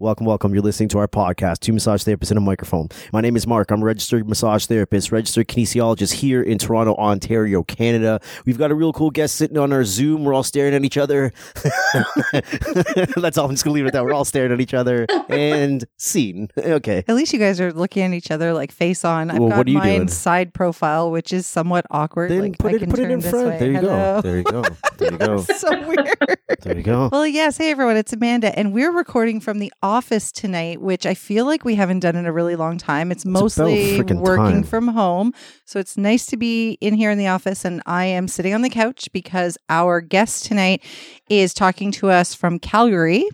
Welcome, welcome. You're listening to our podcast, Two Massage Therapists and a Microphone. My name is Mark. I'm a registered massage therapist, registered kinesiologist here in Toronto, Ontario, Canada. We've got a real cool guest sitting on our Zoom. We're all staring at each other. That's all. I'm just going to leave it at that. We're all staring at each other and scene. Okay. At least you guys are looking at each other like face on. I've Well, got what are you mine doing? side profile, which is somewhat awkward. Then like put I it, put it in this front. way. There you Hello. go. There you go. There you go. so weird. There you go. Well, yes. Hey, everyone. It's Amanda, and we're recording from the office tonight, which I feel like we haven't done in a really long time. It's mostly working time. from home. So it's nice to be in here in the office, and I am sitting on the couch because our guest tonight is talking to us from Calgary.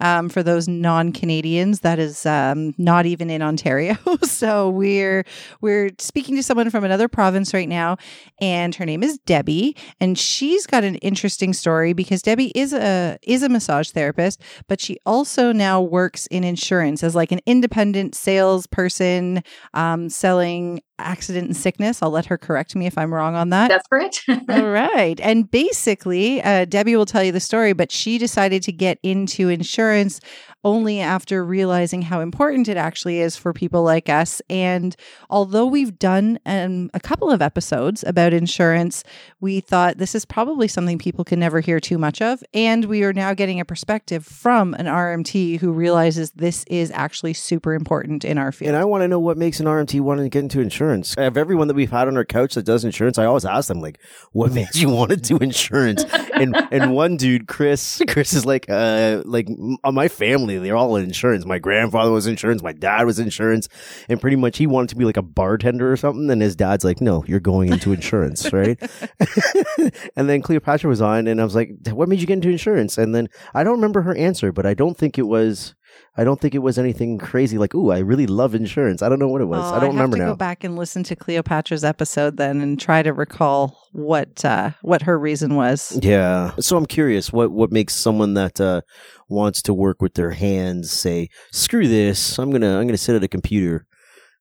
Um, for those non-Canadians, that is um, not even in Ontario. so we're we're speaking to someone from another province right now, and her name is Debbie, and she's got an interesting story because Debbie is a is a massage therapist, but she also now works in insurance as like an independent salesperson, um, selling accident and sickness. I'll let her correct me if I'm wrong on that. That's correct. All right. And basically, uh, Debbie will tell you the story, but she decided to get into insurance only after realizing how important it actually is for people like us. And although we've done um, a couple of episodes about insurance, we thought this is probably something people can never hear too much of. And we are now getting a perspective from an RMT who realizes this is actually super important in our field. And I want to know what makes an RMT want to get into insurance. Of everyone that we've had on our couch that does insurance, I always ask them like, "What makes you want to do insurance?" and and one dude, Chris, Chris is like, uh, like uh, my family, they're all in insurance. My grandfather was insurance, my dad was insurance, and pretty much he wanted to be like a bartender or something. And his dad's like, "No, you're going into insurance, right?" and then Cleopatra was on, and I was like, "What made you get into insurance?" And then I don't remember her answer, but I don't think it was. I don't think it was anything crazy like, "Ooh, I really love insurance." I don't know what it was. Oh, I don't have remember to now. go back and listen to Cleopatra's episode then and try to recall what uh, what her reason was. Yeah. So I'm curious, what what makes someone that uh, wants to work with their hands say, "Screw this! I'm gonna I'm gonna sit at a computer."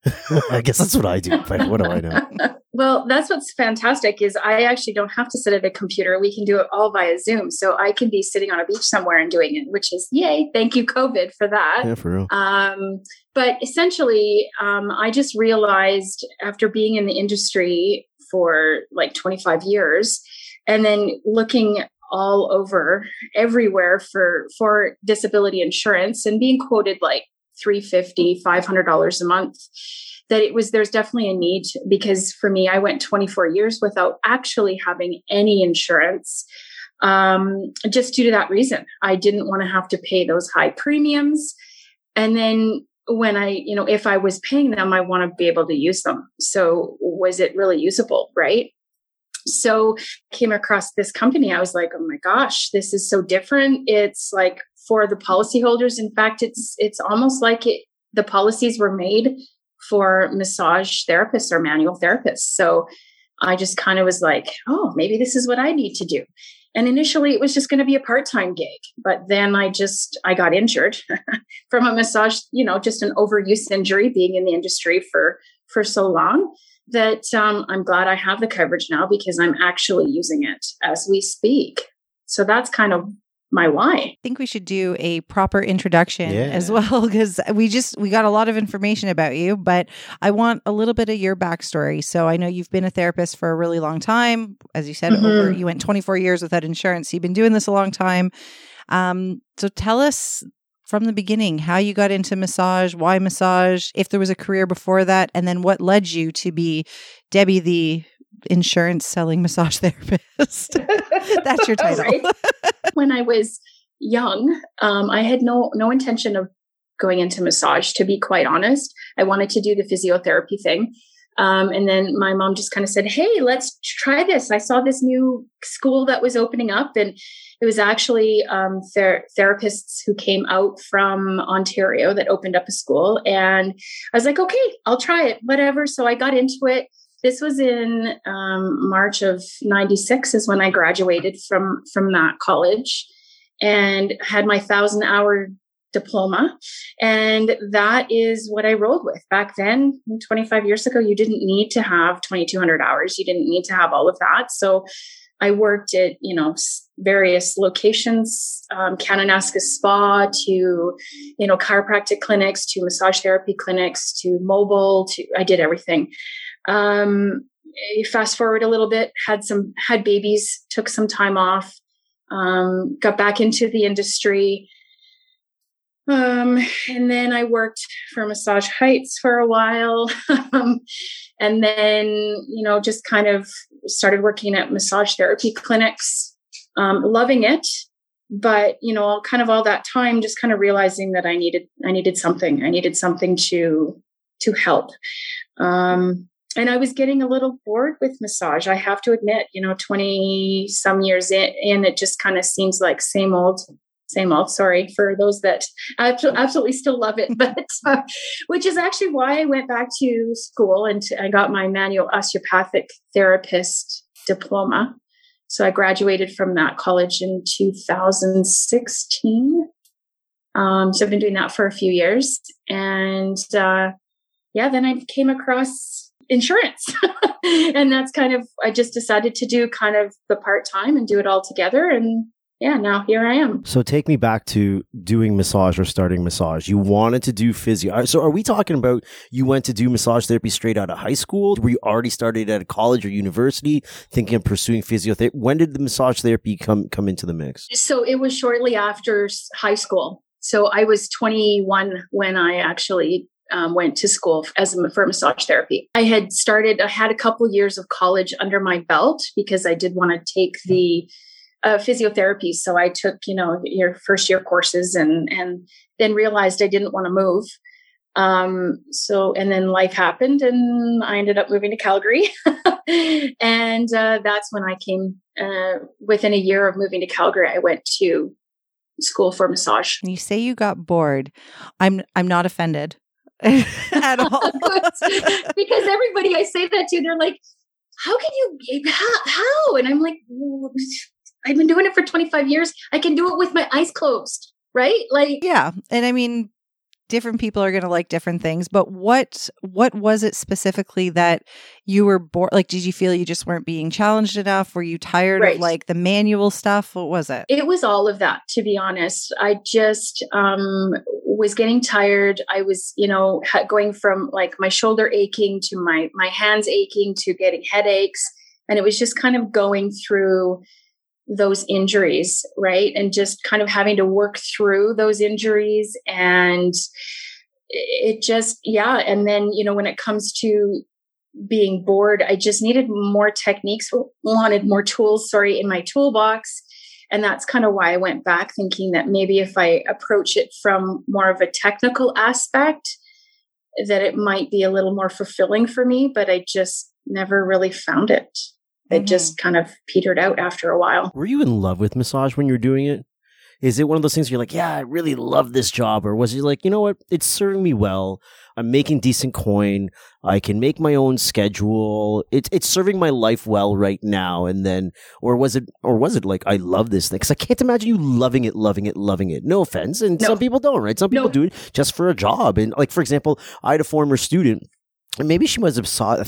I guess that's what I do, but what do I know? well, that's what's fantastic is I actually don't have to sit at a computer. We can do it all via Zoom. So I can be sitting on a beach somewhere and doing it, which is yay. Thank you, COVID, for that. Yeah, for real. Um, but essentially, um, I just realized after being in the industry for like 25 years and then looking all over everywhere for for disability insurance and being quoted like 350 $500 a month that it was there's definitely a need because for me i went 24 years without actually having any insurance um, just due to that reason. I didn't want to have to pay those high premiums. And then when i you know if i was paying them i want to be able to use them. So was it really usable right? So came across this company. I was like oh my gosh this is so different. It's like for the policyholders. In fact it's it's almost like it the policies were made for massage therapists or manual therapists. So i just kind of was like oh maybe this is what i need to do. And initially it was just going to be a part-time gig but then i just i got injured from a massage you know just an overuse injury being in the industry for for so long that um, i'm glad i have the coverage now because i'm actually using it as we speak. So that's kind of my why I think we should do a proper introduction Yeah. as well because we just we got a lot of information about you, but I want a little bit of your backstory. So I know you've been a therapist for a really long time, as you said. Mhm. Over you went 24 years without insurance. You've been doing this a long time. Um, so tell us from the beginning how you got into massage, why massage, if there was a career before that, and then what led you to be Debbie the insurance selling massage therapist. That's your title. Right. when I was young, um, I had no no intention of going into massage. To be quite honest, I wanted to do the physiotherapy thing, um, and then my mom just kind of said, "Hey, let's try this." I saw this new school that was opening up, and it was actually um, ther- therapists who came out from Ontario that opened up a school, and I was like, "Okay, I'll try it, whatever." So I got into it this was in um, March of '96 is when I graduated from from that college, and had my thousand hour diploma, and that is what I rolled with back then. 25 years ago, you didn't need to have 2,200 hours. You didn't need to have all of that. So I worked at, you know, various locations, um, Kananaskis Spa to, you know, chiropractic clinics to massage therapy clinics to mobile to, I did everything. Um, fast forward a little bit, had some, had babies, took some time off, um, got back into the industry. Um, and then I worked for Massage Heights for a while. Um, and then, you know, just kind of started working at massage therapy clinics, um, loving it. But, you know, kind of all that time, just kind of realizing that I needed, I needed something. I needed something to, to help. Um, and I was getting a little bored with massage. I have to admit, you know, 20 some years in, and it just kind of seems like same old, same old. Sorry for those that absolutely still love it, but uh, which is actually why I went back to school and I got my manual osteopathic therapist diploma. So I graduated from that college in 2016. Um, so I've been doing that for a few years, and uh, yeah, then I came across insurance, and that's kind of I just decided to do kind of the part time and do it all together, and yeah, now here I am. So take me back to doing massage or starting massage. You wanted to do physio. So are we talking about you went to do massage therapy straight out of high school? Were you already started at a college or university thinking of pursuing physiotherapy? When did the massage therapy come come into the mix? So it was shortly after high school. So I was 21 when I actually um, went to school as a, for massage therapy. I had started, I had a couple years of college under my belt because I did want to take the uh, physiotherapy. So I took, you know, your first year courses and, and then realized I didn't want to move. Um, so, and then life happened and I ended up moving to Calgary. and, uh, that's when I came, uh, within a year of moving to Calgary, I went to school for massage. You say you got bored. I'm, I'm not offended at all. because everybody I say that to, they're like, how can you, how? how? And I'm like, I've been doing it for 25 years. I can do it with my eyes closed, right? Like Yeah. And I mean different people are going to like different things, but what what was it specifically that you were bored like did you feel you just weren't being challenged enough? Were you tired right. of like the manual stuff? What was it? It was all of that to be honest. I just um was getting tired. I was, you know, going from like my shoulder aching to my my hands aching to getting headaches and it was just kind of going through those injuries, right? And just kind of having to work through those injuries. And it just, yeah. And then, you know, when it comes to being bored, I just needed more techniques, wanted more tools, sorry, in my toolbox. And that's kind of why I went back thinking that maybe if I approach it from more of a technical aspect, that it might be a little more fulfilling for me, but I just never really found it it mm-hmm. just kind of petered out after a while. Were you in love with massage when you were doing it? Is it one of those things where you're like, yeah, I really love this job? Or was it like, you know what? It's serving me well. I'm making decent coin. I can make my own schedule. It's it's serving my life well right now. And then, or was it, or was it like I love this thing? Because I can't imagine you loving it, loving it, loving it. No offense, and no. some people don't, right? Some people no. do it just for a job. And like for example, I had a former student maybe she was a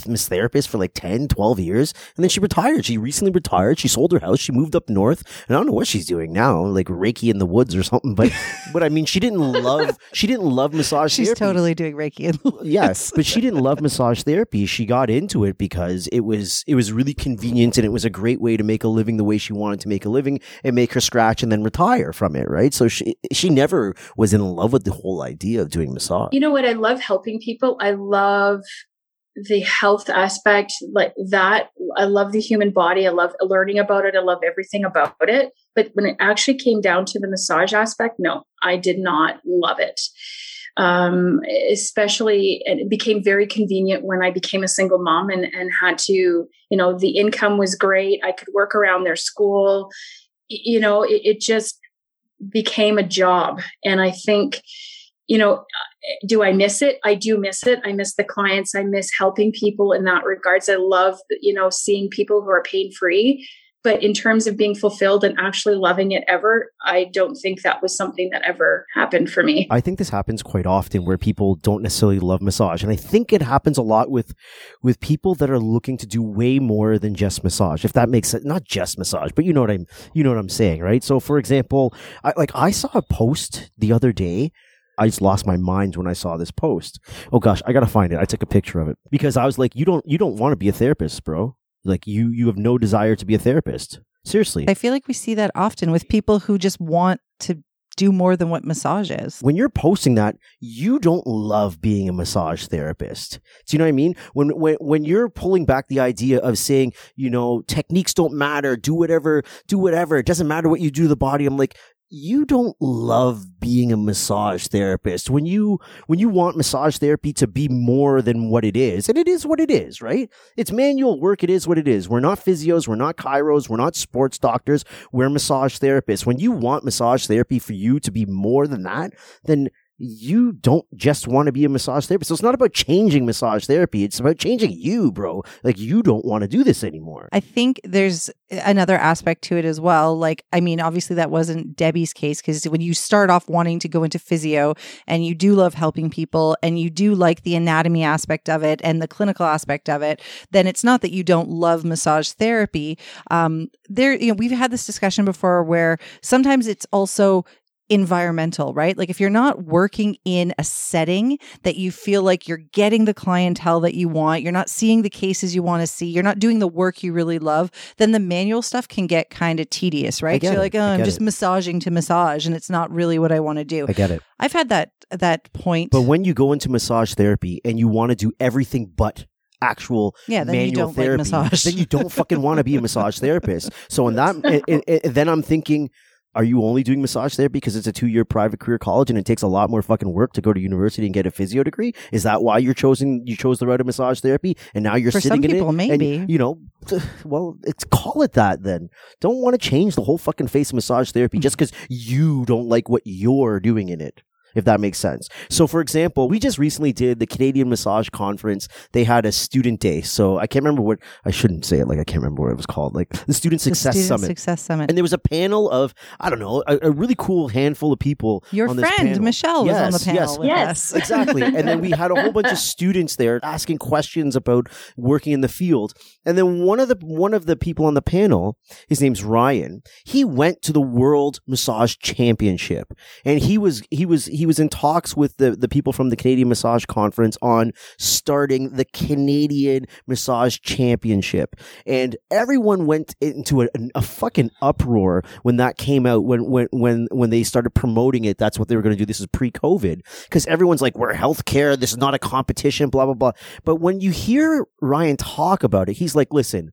Miss Therapist for like 10, 12 years. And then she retired. She recently retired. She sold her house. She moved up north. And I don't know what she's doing now, like Reiki in the woods or something. But, but I mean, she didn't love, she didn't love massage she's therapy. totally doing Reiki in the woods. Yes. But she didn't love massage therapy. She got into it because it was, it was really convenient and it was a great way to make a living the way she wanted to make a living and make her scratch and then retire from it. Right. So she, she never was in love with the whole idea of doing massage. You know what? I love helping people. I love the health aspect like that i love the human body. I love learning about it. I love everything about it. But when it actually came down to the massage aspect no i did not love it. Um, especially it became very convenient when i became a single mom and, and had to you know the income was great. I could work around their school. You know it, it just became a job. And i think you know do I miss it? I do miss it. I miss the clients. I miss helping people in that regards. I love, you know, seeing people who are pain free. but in terms of being fulfilled and actually loving it ever, I don't think that was something that ever happened for me. I think this happens quite often where people don't necessarily love massage. And I think it happens a lot with with people that are looking to do way more than just massage. If that makes sense. Not just massage, but you know what I'm you know what I'm saying, right? So for example, I, like I saw a post the other day I just lost my mind when I saw this post. Oh gosh, I gotta find it. I took a picture of it because I was like, you don't, you don't want to be a therapist, bro. Like you, you have no desire to be a therapist. Seriously. I feel like we see that often with people who just want to do more than what massage is. When you're posting that, you don't love being a massage therapist. Do you know what I mean? When when when you're pulling back the idea of saying, you know, techniques don't matter, do whatever, do whatever, it doesn't matter what you do to the body. I'm like, you don't love being a massage therapist. When you when you want massage therapy to be more than what it is and it is what it is right? It's manual work. It is what it is. We're not physios. We're not chiros. We're not sports doctors. We're massage therapists. When you want massage therapy for you to be more than that then you don't just want to be a massage therapist. So it's not about changing massage therapy. It's about changing you, bro. Like you don't want to do this anymore. I think there's another aspect to it as well. Like, I mean, obviously that wasn't Debbie's case because when you start off wanting to go into physio and you do love helping people and you do like the anatomy aspect of it and the clinical aspect of it, then it's not that you don't love massage therapy. Um, there, you know, we've had this discussion before where sometimes it's also environmental, right? Like if you're not working in a setting that you feel like you're getting the clientele that you want, you're not seeing the cases you want to see, you're not doing the work you really love, then the manual stuff can get kind of tedious, right? So you're like, oh, I'm just it. massaging to massage and it's not really what I want to do. I get it. I've had that that point. But when you go into massage therapy and you want to do everything but actual yeah, then manual you don't therapy, like massage. then you don't fucking want to be a massage therapist. So in that, it, it, then I'm thinking, are you only doing massage therapy because it's a two year private career college and it takes a lot more fucking work to go to university and get a physio degree? Is that why you're chosen you chose the route of massage therapy and now you're For sitting some in people, it? maybe. And, you know, well, it's call it that then. Don't want to change the whole fucking face of massage therapy mm-hmm. just because you don't like what you're doing in it if that makes sense. So, for example, we just recently did the Canadian Massage Conference. They had a student day. So I can't remember what, I shouldn't say it like I can't remember what it was called, like the Student The Success Student Summit. Success Summit. And there was a panel of, I don't know, a, a really cool handful of people. Your on this friend panel. Michelle was on the Yes, panel yes. with Yes. us. exactly. And then we had a whole bunch of students there asking questions about working in the field. And then one of the one of the people on the panel, his name's Ryan. He went to the World Massage Championship, and he was he was he was in talks with the the people from the Canadian Massage Conference on starting the Canadian Massage Championship. And everyone went into a, a fucking uproar when that came out. When when when when they started promoting it, that's what they were going to do. This is pre-COVID because everyone's like, "We're healthcare. This is not a competition." Blah blah blah. But when you hear Ryan talk about it, he's like, "Listen."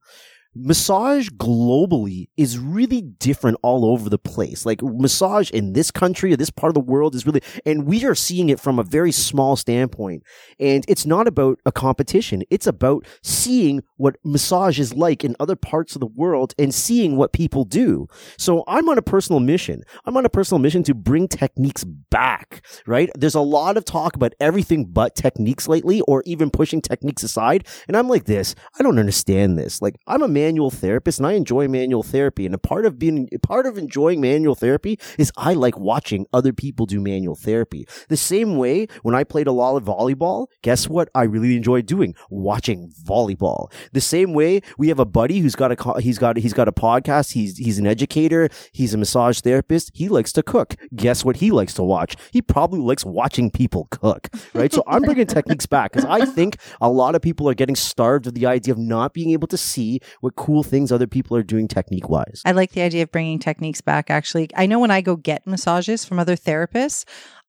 Massage globally is really different all over the place. Like massage in this country or this part of the world is really, and we are seeing it from a very small standpoint. And it's not about a competition. It's about seeing what massage is like in other parts of the world and seeing what people do. So I'm on a personal mission. I'm on a personal mission to bring techniques back, right? There's a lot of talk about everything but techniques lately or even pushing techniques aside. And I'm like this. I don't understand this. Like I'm a manual therapist and I enjoy manual therapy. And a part of being, a part of enjoying manual therapy is I like watching other people do manual therapy. The same way when I played a lot of volleyball, guess what I really enjoyed doing? Watching volleyball. The same way we have a buddy who's got a, he's got, he's got a podcast. He's, he's an educator. He's a massage therapist. He likes to cook. Guess what he likes to watch? He probably likes watching people cook, right? So I'm bringing techniques back because I think a lot of people are getting starved of the idea of not being able to see what cool things other people are doing technique wise. I like the idea of bringing techniques back. Actually, I know when I go get massages from other therapists,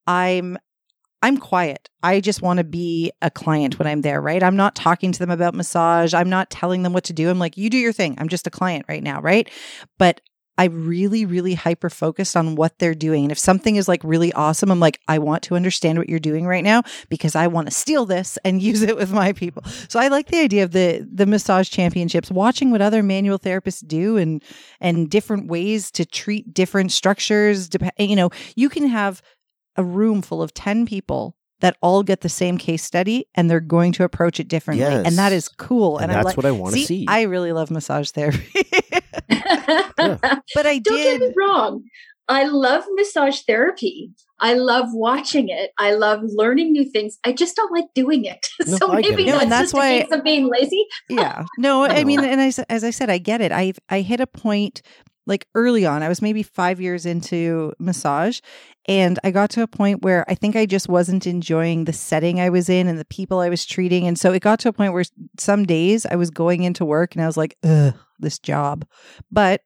I'm I'm quiet. I just want to be a client when I'm there, right? I'm not talking to them about massage. I'm not telling them what to do. I'm like, you do your thing. I'm just a client right now, right? But I really, really hyper focused on what they're doing. And if something is like really awesome, I'm like, I want to understand what you're doing right now because I want to steal this and use it with my people. So I like the idea of the the massage championships, watching what other manual therapists do and and different ways to treat different structures. You know, you can have a room full of 10 people that all get the same case study and they're going to approach it differently. Yes. And that is cool. And I that's like what I want to see. I really love massage therapy. But I Don't get did. me wrong. I love massage therapy. I love watching it. I love learning new things. I just don't like doing it. No, so I maybe it. No, that's, and that's just why- a case of being lazy. yeah no i mean and as, as i said i get it i i hit a point like early on i was maybe five years into massage and i got to a point where i think i just wasn't enjoying the setting i was in and the people i was treating and so it got to a point where some days i was going into work and i was like ugh this job but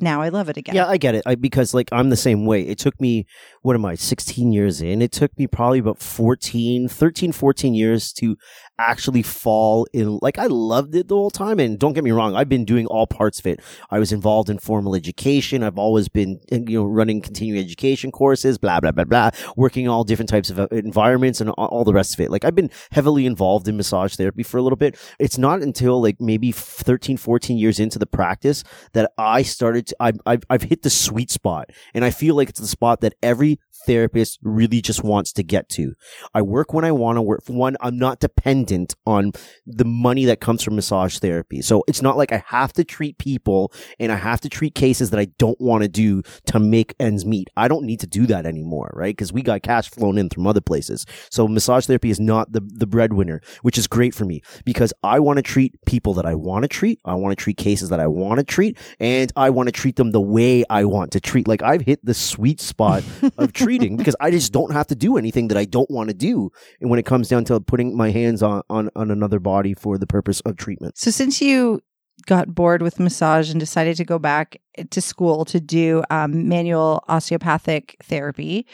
now i love it again Yeah, I get it. I, because like I'm the same way. It took me, what am I, 16 years in? It took me probably about 14, 13, 14 years to actually fall in. Like I loved it the whole time. And don't get me wrong, I've been doing all parts of it. I was involved in formal education. I've always been, you know, running continuing education courses, blah, blah, blah, blah, working all different types of uh, environments and all, the rest of it. Like I've been heavily involved in massage therapy for a little bit. It's not until like maybe 13, 14 years into the practice that I started to, I've, I've, I've hit the sweet spot. And I feel like it's the spot that every therapist really just wants to get to. I work when I want to work. One, I'm not dependent on the money that comes from massage therapy. So it's not like I have to treat people and I have to treat cases that I don't want to do to make ends meet. I don't need to do that anymore, right? Because we got cash flown in from other places. So massage therapy is not the, the breadwinner, which is great for me because I want to treat people that I want to treat. I want to treat cases that I want to treat and I want to treat them the way I want to treat. Like I've hit the sweet spot of treating because I just don't have to do anything that I don't want to do. And when it comes down to putting my hands on, on, on another body for the purpose of treatment. So since you got bored with massage and decided to go back to school to do um, manual osteopathic therapy,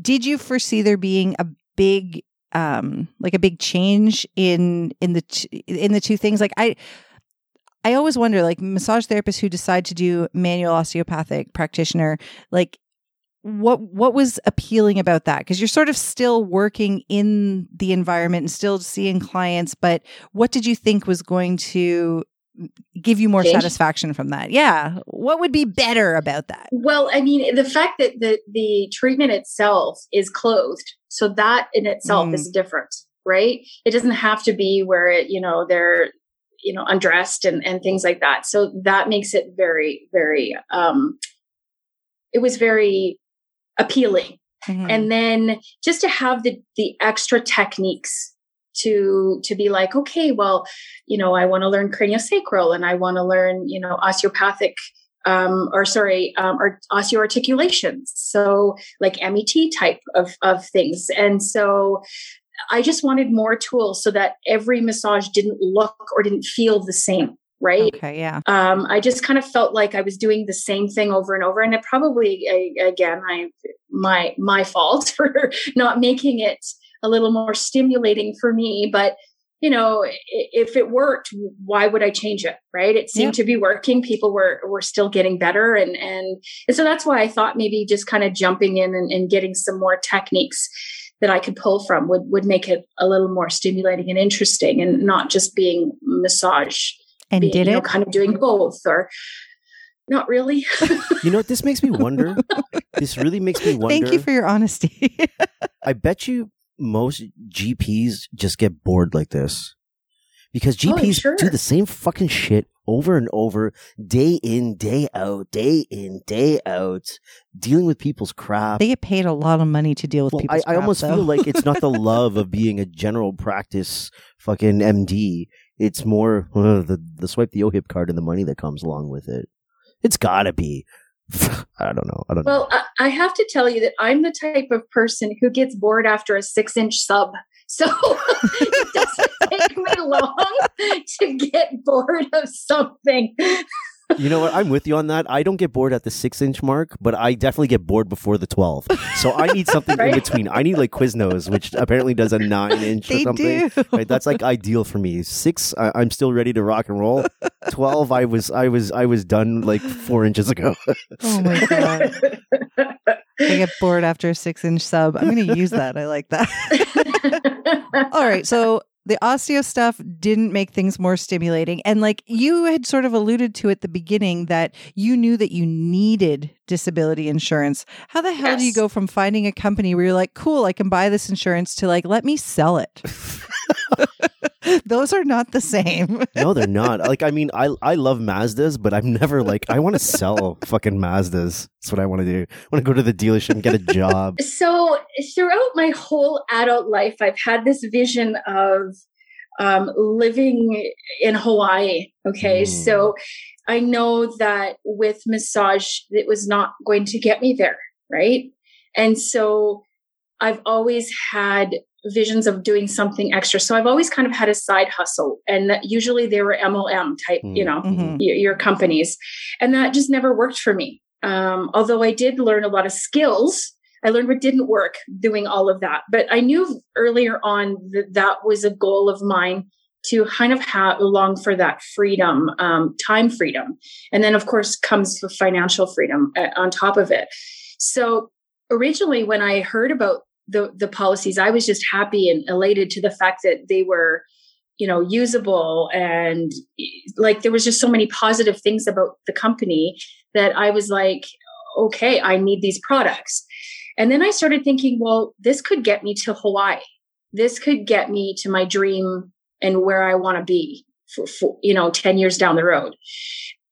did you foresee there being a big, um, like a big change in in the t- in the two things? Like I. I always wonder, like massage therapists who decide to do manual osteopathic practitioner, like what what was appealing about that because you're sort of still working in the environment and still seeing clients but what did you think was going to give you more Change? satisfaction from that yeah what would be better about that Well, I mean, the fact that the the treatment itself is clothed, so that in itself Mm. is different, right? It doesn't have to be where it, you know, they're you know undressed and and things like that. So that makes it very very um it was very appealing. Mhm. And then just to have the the extra techniques to to be like, okay, well, you know, I want to learn craniosacral and I want to learn, you know, osteopathic um, or sorry, um, or osteoarticulations. So like MET type of, of things. And so I just wanted more tools so that every massage didn't look or didn't feel the same. Right. okay yeah Um, I just kind of felt like I was doing the same thing over and over. And it probably, I, again, I, my, my fault for not making it a little more stimulating for me. But you know, if it worked, why would I change it? Right. It seemed to be working. People were, were still getting better. And, and, and so that's why I thought maybe just kind of jumping in and, and getting some more techniques that I could pull from would, would make it a little more stimulating and interesting and not just being massage. And being, did you know, kind of doing both or not really. You know what? This makes me wonder. this really makes me wonder. thank you for your honesty I bet you most GPs just get bored like this because Oh, GPs sure. do the same fucking shit over and over, day in, day out, day in, day out, dealing with people's crap. they get paid a lot of money to deal with Well, people I, I almost feel like it's not the love of being a general practice fucking MD. It's more uh, the the swipe the OHIP card and the money that comes along with it. It's gotta be. I don't know. I don't know. Well, I have to tell you that I'm the type of person who gets bored after a six inch sub. So it doesn't take me long to get bored of something. You know what? I'm with you on that. I don't get bored at the six inch mark, but I definitely get bored before the 12. So I need something in between. I need like Quiznos, which apparently does a nine inch or they something. do Right, that's like ideal for me. Six, I, I'm still ready to rock and roll. Twelve, I was, I was, I was done like four inches ago. oh my god i get bored after a six inch sub i'm gonna use that i like that All right. So the osteo stuff didn't make things more stimulating. And like you had sort of alluded to at the beginning that you knew that you needed disability insurance. How the hell do you go from finding a company where you're like, cool, I can buy this insurance to like, let me sell it? Those are not the same. no, they're not. Like, I mean, I I love Mazdas, but I'm never like I want to sell fucking Mazdas. That's what I want to do. I want to go to the dealership and get a job. So throughout my whole adult life, I've had this vision of um, living in Hawaii. Okay, mm. so I know that with massage, it was not going to get me there, right? And so I've always had visions of doing something extra. So I've always kind of had a side hustle, and that usually they were MLM type, you know, mm-hmm. your, your, companies, and that just never worked for me. Um, although I did learn a lot of skills, I learned what didn't work doing all of that. But I knew earlier on that that was a goal of mine to kind of have long for that freedom, um, time freedom, and then of course comes the financial freedom uh, on top of it. So originally, when I heard about the the policies. I was just happy and elated to the fact that they were you know usable and like there was just so many positive things about the company that i was like okay i need these products. And then i started thinking well this could get me to hawaii. This could get me to my dream and where i want to be for, for you know 10 years down the road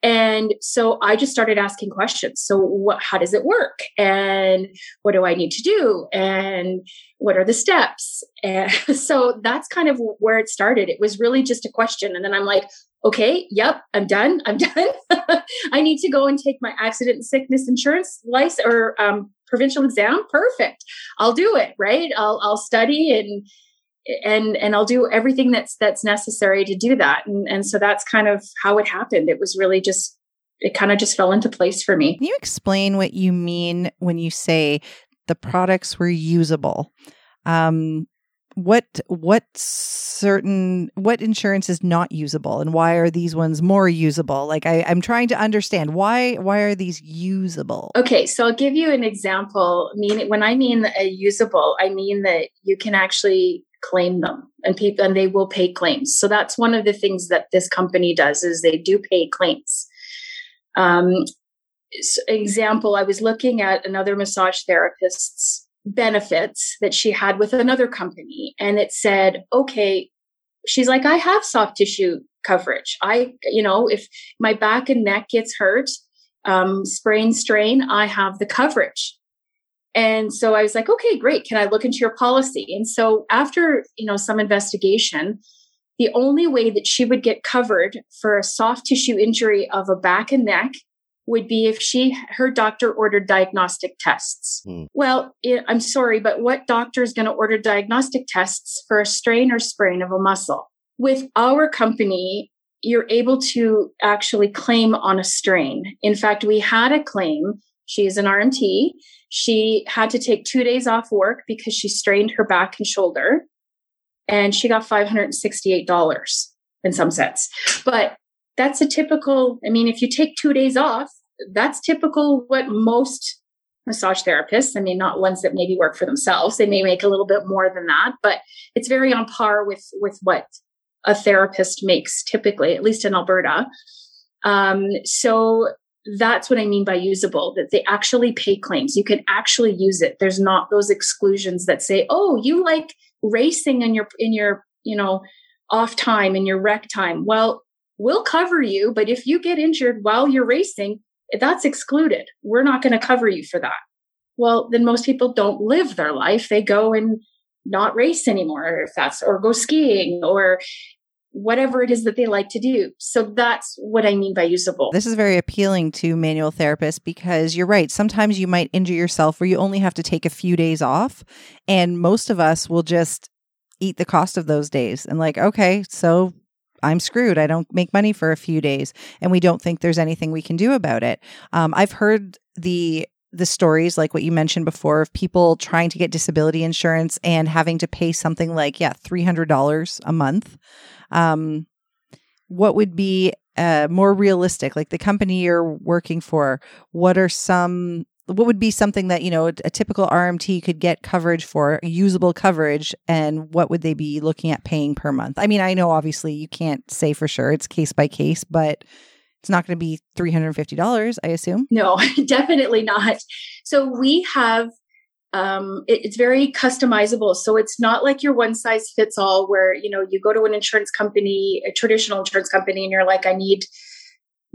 and so I just started asking questions. So what, how does it work? And what do I need to do? And what are the steps? And so that's kind of where it started. It was really just a question. And then I'm like, okay, yep, I'm done. I'm done. I need to go and take my accident and sickness insurance license or um, provincial exam. Perfect. I'll do it. Right. I'll, I'll study and, and and I'll do everything that's that's necessary to do that. And and so that's kind of how it happened. It was really just it kind of just fell into place for me. Can you explain what you mean when you say the products were usable? Um, what what certain what insurance is not usable and why are these ones more usable like I, i'm trying to understand why why are these usable okay so i'll give you an example mean when i mean a usable i mean that you can actually claim them and people and they will pay claims. So that's one of the things that this company does is they do pay claims. Um so example i was looking at another massage therapist's benefits that she had with another company and it said okay she's like i have soft tissue coverage. I you know if my back and neck gets hurt um, sprain strain i have the coverage and so I was like, okay, great. Can I look into your policy? And so after, you know, some investigation, the only way that she would get covered for a soft tissue injury of a back and neck would be if she her doctor ordered diagnostic tests. Hmm. Well, it, I'm sorry, but what doctor is going to order diagnostic tests for a strain or sprain of a muscle? With our company, you're able to actually claim on a strain. In fact, we had a claim. She is an RMT she had to take two days off work because she strained her back and shoulder. And she got $568 in some sense. But that's a typical, I mean, if you take two days off, that's typical what most massage therapists, I mean, not ones that maybe work for themselves, they may make a little bit more than that, but it's very on par with, with what a therapist makes typically, at least in Alberta. Um, so that's what I mean by usable, that they actually pay claims. You can actually use it. There's not those exclusions that say, oh, you like racing in your, in your, you know, off time, in your rec time. Well, we'll cover you, but if you get injured while you're racing, that's excluded. We're not going to cover you for that. Well, then most people don't live their life. They go and not race anymore if that's or go skiing or whatever it is that they like to do. So that's what I mean by usable. This is very appealing to manual therapists because you're right. Sometimes you might injure yourself where you only have to take a few days off. And most of us will just eat the cost of those days and, like, okay, so I'm screwed. I don't make money for a few days. And we don't think there's anything we can do about it. Um, I've heard the the stories like what you mentioned before of people trying to get disability insurance and having to pay something like yeah $300 a month. Um, what would be uh, more realistic like the company you're working for what are some what would be something that you know a, a, typical rmt could get coverage for usable coverage and what would they be looking at paying per month? I mean i know obviously you can't say for sure it's case by case but it's not going to be $350 i assume no definitely not so we have um, it, it's very customizable. So it's not like your one size fits all, where you know you go to an insurance company, a traditional insurance company, and you're like, I need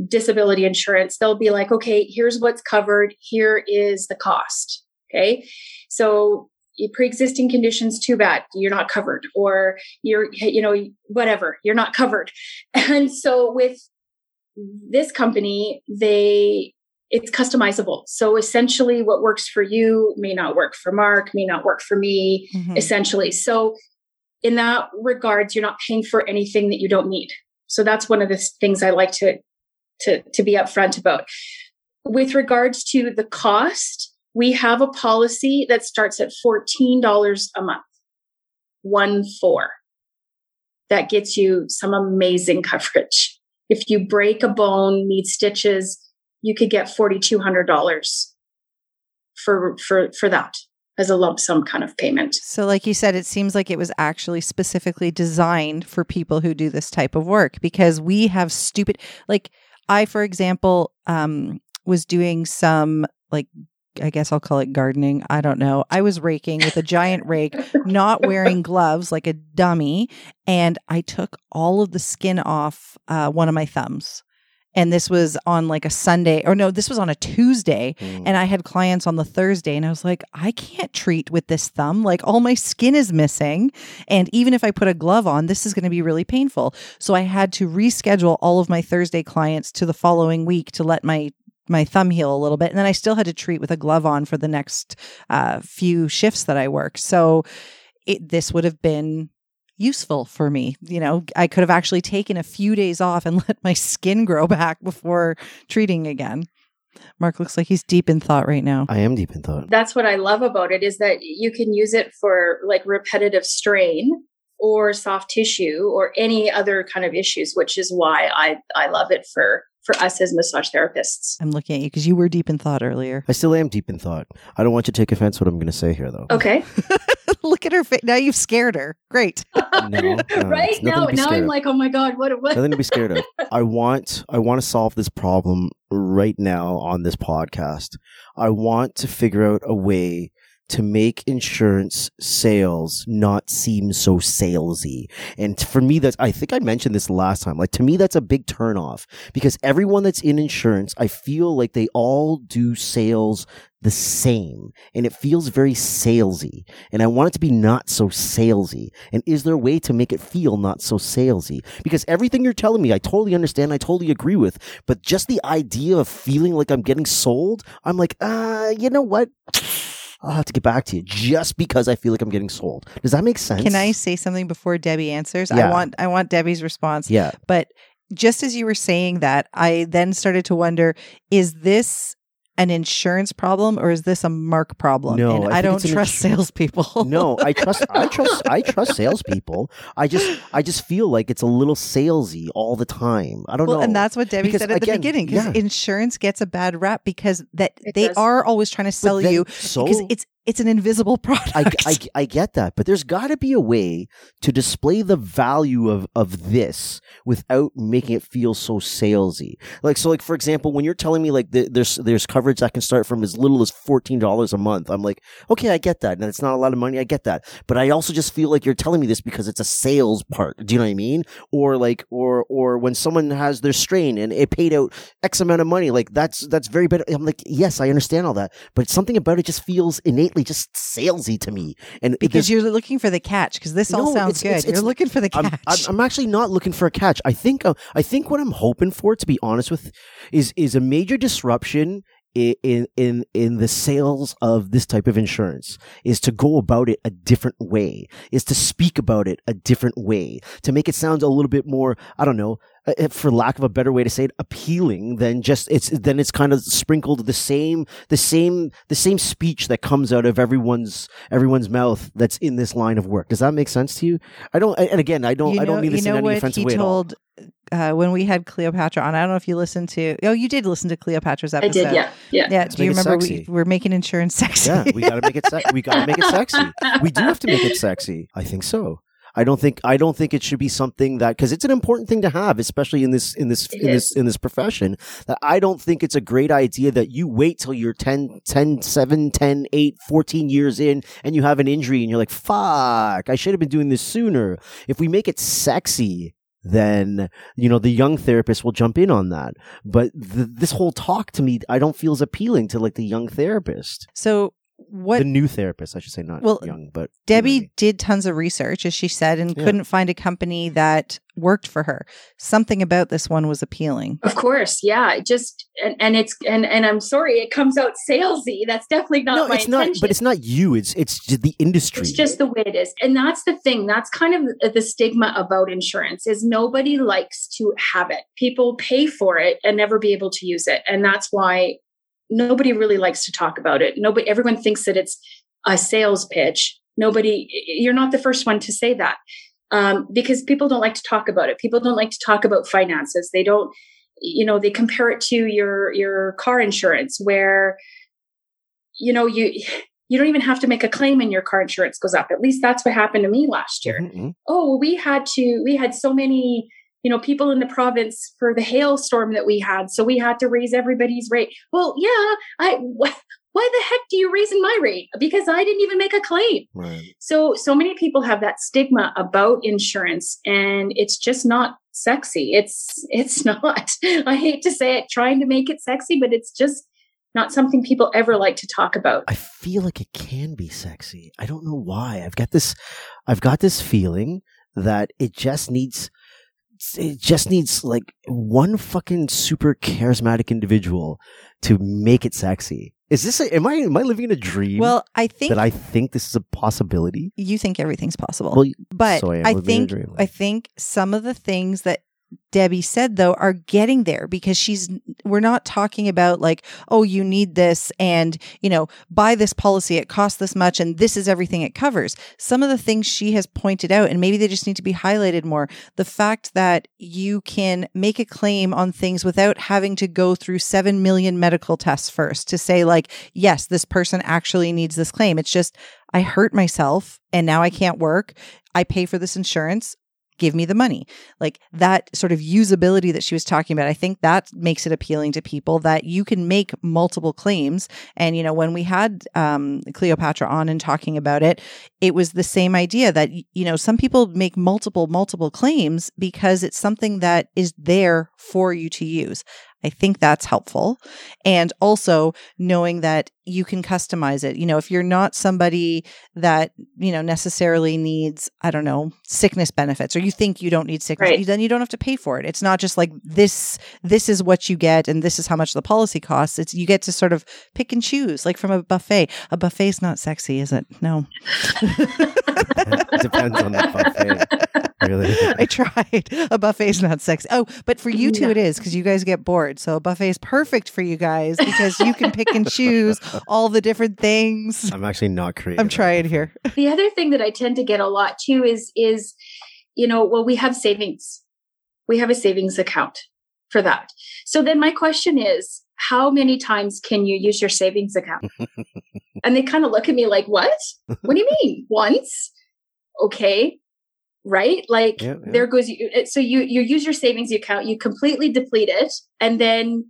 disability insurance. They'll be like, okay, here's what's covered. Here is the cost. Okay, so pre-existing conditions too bad you're not covered or you're you know whatever you're not covered and so with this company they it's customizable. So essentially, what works for you may not work for Mark, may not work for me, mm-hmm. essentially. So, in that regards, you're not paying for anything that you don't need. So that's one of the things I like to to to be upfront about. With regards to the cost, we have a policy that starts at fourteen dollars a month, one four. That gets you some amazing coverage. If you break a bone, need stitches, you could get $4,200 for, for, for that as a lump sum kind of payment. So, like you said, it seems like it was actually specifically designed for people who do this type of work because we have stupid, like, I, for example, um, was doing some like I guess I'll call it gardening. I don't know. I was raking with a giant rake, not wearing gloves like a dummy, and I took all of the skin off uh, one of my thumbs and this was on like a Sunday or no, this was on a Tuesday mm. and I had clients on the Thursday and I was like, I can't treat with this thumb. Like all my skin is missing and even if I put a glove on, this is going to be really painful. So I had to reschedule all of my Thursday clients to the following week to let my my thumb heal a little bit and then I still had to treat with a glove on for the next uh, few shifts that I work. So it, this would have been useful for me. You know, I could have actually taken a few days off and let my skin grow back before treating again. Mark looks like he's deep in thought right now. I am deep in thought. That's what I love about it is that you can use it for like repetitive strain or soft tissue or any other kind of issues, which is why I I love it for for us as massage therapists. I'm looking at you because you were deep in thought earlier. I still am deep in thought. I don't want you to take offense what I'm going to say here, though. Okay. Look at her face. Now you've scared her. Great. no, no, right now, now I'm like, oh my god, what? what? Nothing to be scared of. I want, I want to solve this problem right now on this podcast. I want to figure out a way to make insurance sales not seem so salesy. And for me, that's, I think I mentioned this last time. Like to me, that's a big turnoff because everyone that's in insurance, I feel like they all do sales the same and it feels very salesy. And I want it to be not so salesy. And is there a way to make it feel not so salesy? Because everything you're telling me, I totally understand. I totally agree with. But just the idea of feeling like I'm getting sold, I'm like, uh, you know what? I'll have to get back to you just because I feel like I'm getting sold. Does that make sense? Can I say something before Debbie answers? Yeah. I want I want Debbie's response. Yeah. But just as you were saying that, I then started to wonder is this an insurance problem or is this a mark problem? No, and I, I don't trust ins- salespeople. no, I trust I trust I trust salespeople. I just I just feel like it's a little salesy all the time. I don't well, know. And that's what Debbie because, said at again, the beginning. Because yeah. insurance gets a bad rap because that it they does. are always trying to sell then, you so, because it's it's an invisible product. I, I, I get that, but there's got to be a way to display the value of, of this without making it feel so salesy. Like, so like, for example, when you're telling me like the, there's, there's coverage that can start from as little as $14 a month, I'm like, okay, I get that. And it's not a lot of money. I get that. But I also just feel like you're telling me this because it's a sales part. Do you know what I mean? Or like, or, or when someone has their strain and it paid out X amount of money, like that's, that's very better. I'm like, yes, I understand all that, but something about it just feels innate just salesy to me. And because you're looking for the catch, because this all sounds it's, good. It's, it's, you're looking for the catch. I'm, I'm, actually not looking for a catch. I think uh, I think what I'm hoping for, to be honest with, is is a major disruption in in in the sales of this type of insurance is to go about it a different way is to speak about it a different way to make it sound a little bit more i don't know uh, for lack of a better way to say it, appealing than just it's then it's kind of sprinkled the same the same the same speech that comes out of everyone's everyone's mouth that's in this line of work. Does that make sense to you? I don't. And again, I don't. You know, I don't mean this in any offensive way told, at all. Uh, when we had Cleopatra on, I don't know if you listened to. Oh, you did listen to Cleopatra's episode. I did. Yeah. Yeah. Yeah. Do you remember we, we're making insurance sexy? Yeah, we got to make it. Se- we got to make it sexy. We do have to make it sexy. I think so. I don't think I don't think it should be something that because it's an important thing to have, especially in this in this It in this in this profession. That I don't think it's a great idea that you wait till you're 10, 10, 7, 10, 8, 14 years in and you have an injury and you're like, fuck, I should have been doing this sooner. If we make it sexy, then you know the young therapist will jump in on that. But th- this whole talk to me, I don't feel as appealing to like the young therapist, So what the new therapist, I should say, not Well, young, but you know what I Debbie mean. did tons of research, as she said, and Yeah. couldn't find a company that worked for her. Something about this one was appealing. Of course, yeah. it Just and, and it's and and I'm sorry, it comes out salesy. That's definitely not no, my it's not. But it's not you. It's it's the industry. It's just the way it is. And that's the thing. That's kind of the stigma about insurance is nobody likes to have it. People pay for it and never be able to use it. And that's why nobody really likes to talk about it. Nobody everyone thinks that it's a sales pitch. Nobody you're not the first one to say that. Um, because people don't like to talk about it. People don't like to talk about finances. They don't you know, they compare it to your your car insurance where you know, you you don't even have to make a claim and your car insurance goes up. At least that's what happened to me last year. Mhm. Oh, we had to, we had so many, you know, people in the province for the hailstorm that we had. So we had to raise everybody's rate. Well, yeah, I, why the heck do you raising my rate? Because I didn't even make a claim. Right. So, so many people have that stigma about insurance and it's just not sexy. It's, it's not, I hate to say it, trying to make it sexy, but it's just not something people ever like to talk about. I feel like it can be sexy. I don't know why. I've got this I've got this feeling that it just needs it just needs like one fucking super charismatic individual to make it sexy. Is this a, am I am I living in a dream Well, I think that I think this is a possibility? you think everything's possible. Well, but I am I living a think. I think some of the things that Debbie said though are getting there because she's we're not talking about like oh you need this and you know buy this policy it costs this much and this is everything it covers. Some of the things she has pointed out and maybe they just need to be highlighted more the fact that you can make a claim on things without having to go through 7 million medical tests first to say like yes this person actually needs this claim. It's just I hurt myself and now I can't work. I pay for this insurance give me the money. Like that sort of usability that she was talking about. I think that makes it appealing to people that you can make multiple claims. And, you know, when we had um, Cleopatra on and talking about it, it was the same idea that, you know, some people make multiple, multiple claims because it's something that is there for you to use. I think that's helpful. And also knowing that you can customize it. You know, if you're not somebody that, you know, necessarily needs, I don't know, sickness benefits or you think you don't need sickness, Right. then you don't have to pay for it. It's not just like this this is what you get and this is how much the policy costs. It's you get to sort of pick and choose like from a buffet. A buffet's not sexy, is it? No. it depends on the buffet. Really. I tried. A buffet's not sexy. Oh, but for you two No. it is because you guys get bored. So a buffet is perfect for you guys because you can pick and choose all the different things. I'm actually not creative. I'm trying here. the other thing that I tend to get a lot too is is you know well we have savings we have a savings account for that so then my question is how many times can you use your savings account and they kind of look at me like what what do you mean once okay right like Yeah, yeah. there goes you so you you use your savings account you completely deplete it and then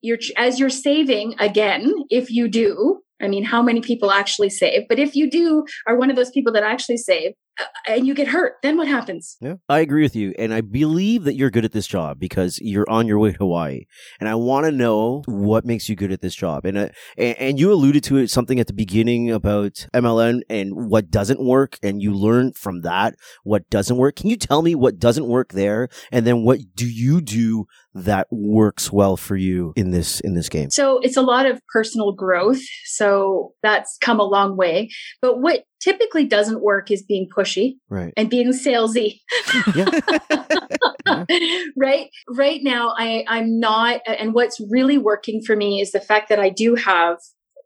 you're as you're saving again if you do i mean how many people actually save but if you do are one of those people that actually save uh, and you get hurt then what happens Yeah, I agree with you, and I believe that you're good at this job because you're on your way to Hawaii, and I want to know what makes you good at this job. And uh, and, you alluded to it something at the beginning about MLM and what doesn't work, and you learn from that what doesn't work. Can you tell me what doesn't work there, and then what do you do that works well for you in this in this game? so it's a lot of personal growth so that's come a long way but what typically doesn't work is being pushy Right. and being salesy. Yeah. right right now i i'm not and what's really working for me is the fact that i do have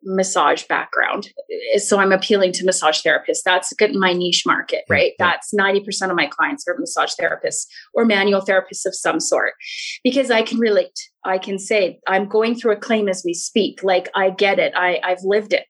massage background eh, so i'm appealing to massage therapists. That's good my niche market Yeah, right? that's 90% of my clients are massage therapists or manual therapists of some sort because i can relate. I can say i'm going through a claim as we speak. Like i get it. I i've lived it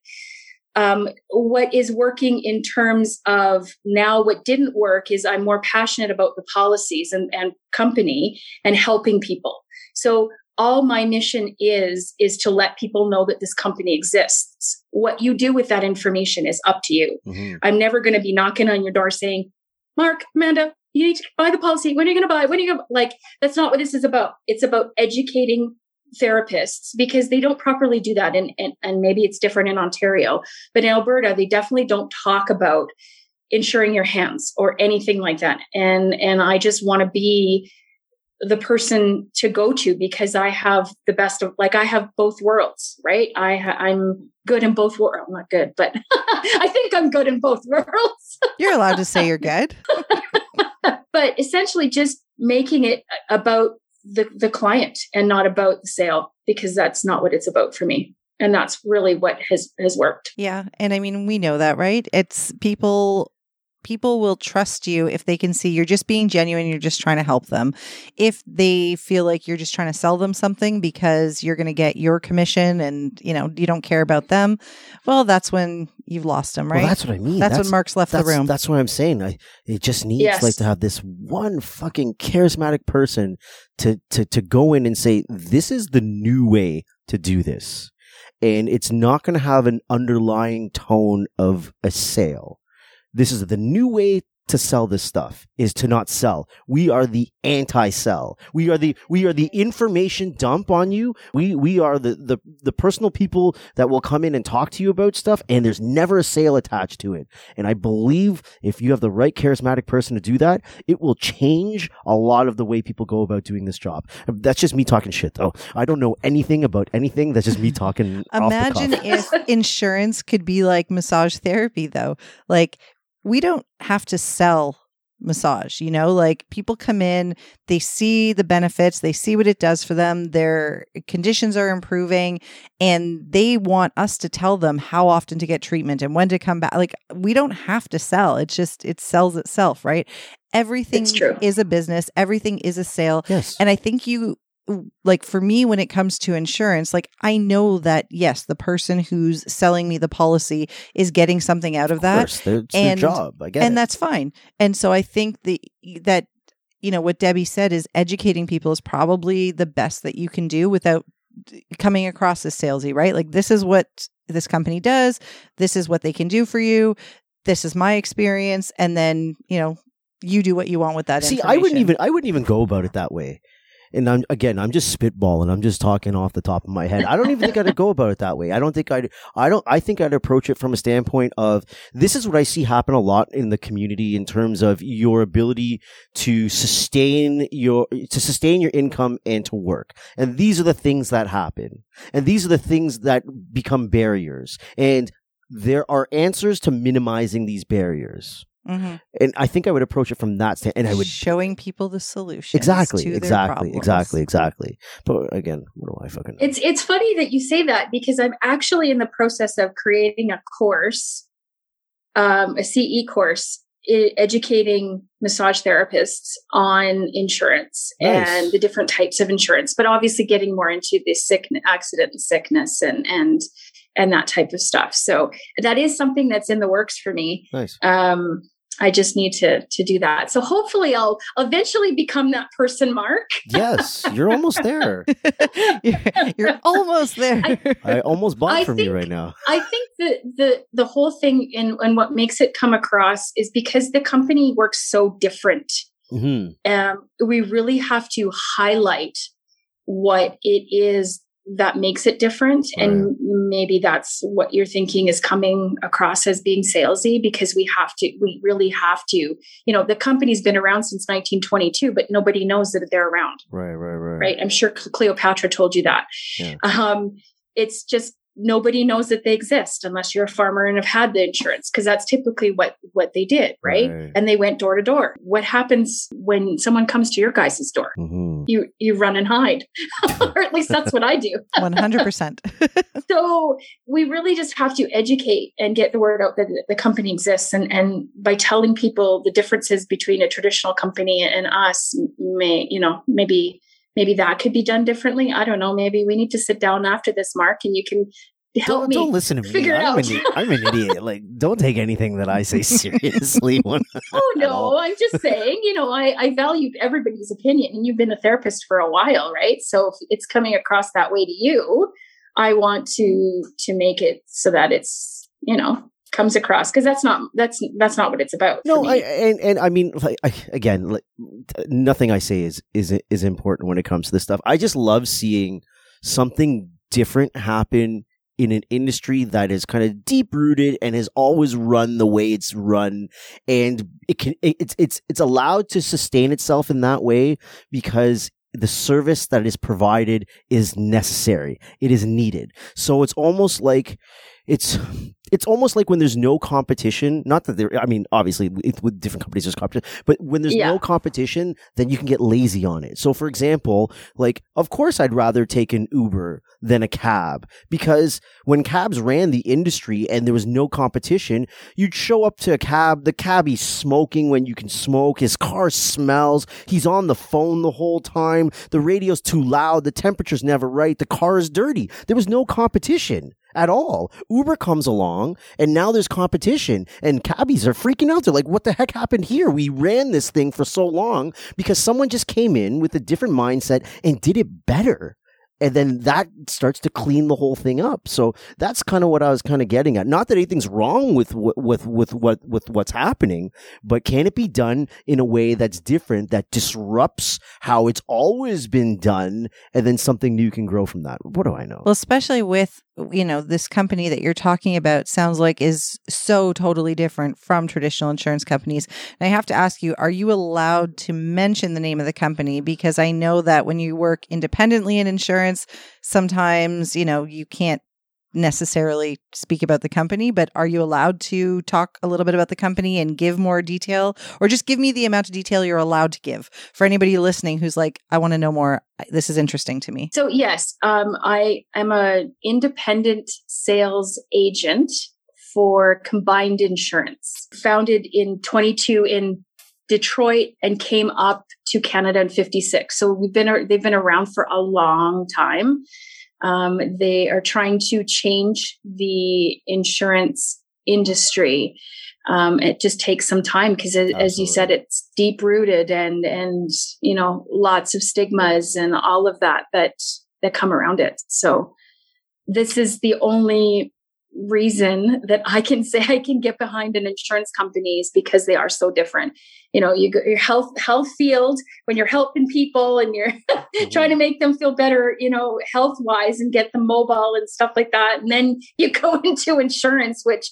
um, what is working in terms of now what didn't work is I'm more passionate about the policies and, and company and helping people. So all my mission is is to let people know that this company exists. What you do with that information is up to you. Mm-hmm. i'm never going to be knocking on your door saying mark amanda you need to buy the policy. When are you going to buy when are you going to like that's not what this is about. It's about educating therapists because they don't properly do that and, and and maybe it's different in ontario but in alberta they definitely don't talk about insuring your hands or anything like that and and i just want to be the person to go to because I have the best of like I have both worlds, right? I I'm good in both worlds. I'm not good, but I think I'm good in both worlds. you're allowed to say you're good. but essentially just making it about the the client and not about the sale because that's not what it's about for me. And that's really what has has worked. Yeah. And i mean we know that right? It's people people will trust you if they can see you're just being genuine you're just trying to help them. If they feel like you're just trying to sell them something because you're going to get your commission and you know you don't care about them well that's when you've lost them right? well, that's what i mean. That's, that's when mark's left the room. that's what i'm saying. I it just needs yes. like to have this one fucking charismatic person to to to go in and say this is the new way to do this. And it's not going to have an underlying tone of a sale this is the new way to sell this stuff is to not sell. We are the anti-sell. We are the we are the information dump on you. We we are the the the personal people that will come in and talk to you about stuff and there's never a sale attached to it. And I believe if you have the right charismatic person to do that, it will change a lot of the way people go about doing this job. That's just me talking shit though. I don't know anything about anything. That's just me talking. Imagine if insurance could be like massage therapy though. Like we don't have to sell massage you know like people come in they see the benefits they see what it does for them their conditions are improving and they want us to tell them how often to get treatment and when to come back like we don't have to sell it's just it sells itself right? Everything is a business everything is a sale yes. and i think you like for me when it comes to insurance like i know that yes the person who's selling me the policy is getting something out of, of that course, it's and their job I get and it. that's fine. And so i think the that you know what debbie said is educating people is probably the best that you can do without coming across as salesy right? Like this is what this company does this is what they can do for you this is my experience and then you know you do what you want with that see i wouldn't even i wouldn't even go about it that way and I'm again, I'm just spitballing. I'm just talking off the top of my head. I don't even think I'd go about it that way. I don't think I'd. I don't. I think I'd approach it from a standpoint of this is what I see happen a lot in the community in terms of your ability to sustain your to sustain your income and to work. And these are the things that happen, and these are the things that become barriers. And there are answers to minimizing these barriers. Mm-hmm. And I think I would approach it from that standpoint. and I would showing people the solution. Exactly, exactly, exactly, exactly. But again, what do I fucking? It's it's funny that you say that because I'm actually in the process of creating a course, um, a CE course, I- educating massage therapists on insurance nice. and the different types of insurance, but obviously getting more into the sickness, accident and sickness, and and and that type of stuff. So that is something that's in the works for me. Nice. Um, I just need to to do that. So hopefully I'll eventually become that person, Mark. yes, you're almost there. you're, you're, almost there. I, I almost bought I from think, you right now. I think that the the whole thing and and what makes it come across is because the company works so different. Mm-hmm. Um, we really have to highlight what it is that makes it different. Right. And maybe that's what you're thinking is coming across as being salesy because we have to, we really have to, you know, the company's been around since 1922, but nobody knows that they're around. Right, right, right. Right. I'm sure Cleopatra told you that. Yeah. Um, it's just nobody knows that they exist unless you're a farmer and have had the insurance because that's typically what what they did right? right? and they went door to door what happens when someone comes to your guys' door mm-hmm. you you run and hide or at least that's what i do 100% so we really just have to educate and get the word out that the company exists and and by telling people the differences between a traditional company and us may you know maybe maybe that could be done differently. I don't know. Maybe we need to sit down after this, Mark, and you can help don't, me. don't listen to me. figure it I'm, out. An, I'm an idiot. Like, don't take anything that I say seriously. Oh no, I'm just saying, you know, I, I value everybody's opinion and you've been a therapist for a while, right? So if it's coming across that way to you, I want to to make it so that it's, you know, comes across because that's not that's that's not what it's about. No. I and and I mean, like I, again, like, nothing I say is is is important when it comes to this stuff. I just love seeing something different happen in an industry that is kind of deep rooted and has always run the way it's run, and it can it, it's it's it's allowed to sustain itself in that way because the service that is provided is necessary. It is needed. So it's almost like it's it's almost like when there's no competition. Not that there, I mean, obviously with, with different companies there's competition, but when there's Yeah. no competition, then you can get lazy on it. So, for example, like of course I'd rather take an Uber than a cab because when cabs ran the industry and there was no competition, you'd show up to a cab, the cabbie's smoking when you can smoke, his car smells, he's on the phone the whole time, the radio's too loud, the temperature's never right, the car is dirty. There was no competition at all. Uber comes along and now there's competition and cabbies are freaking out. They're like, what the heck happened here? We ran this thing for so long because someone just came in with a different mindset and did it better. And then that starts to clean the whole thing up. So that's kind of what I was kind of getting at. Not that anything's wrong with with with what with what's happening, but can it be done in a way that's different that disrupts how it's always been done, and then something new can grow from that? What do I know? Well, especially with you know this company that you're talking about sounds like is so totally different from traditional insurance companies. And I have to ask you, are you allowed to mention the name of the company because I know that when you work independently in insurance, sometimes, you know, you can't necessarily speak about the company, but are you allowed to talk a little bit about the company and give more detail or just give me the amount of detail you're allowed to give for anybody listening who's like I want to know more this is interesting to me. So yes, um, I am a independent sales agent for Combined Insurance, founded in 22 in Detroit and came up to Canada in 56. So we've been they've been around for a long time. Um, they are trying to change the insurance industry. Um, it just takes some time because, as, you said, it's deep rooted and and you know lots of stigmas and all of that that that come around it. So this is the only reason that I can say I can get behind an insurance company is because they are so different. You know, you go your health health field when you're helping people and you're mm-hmm. trying to make them feel better, you know, health wise and get them mobile and stuff like that. And then you go into insurance, which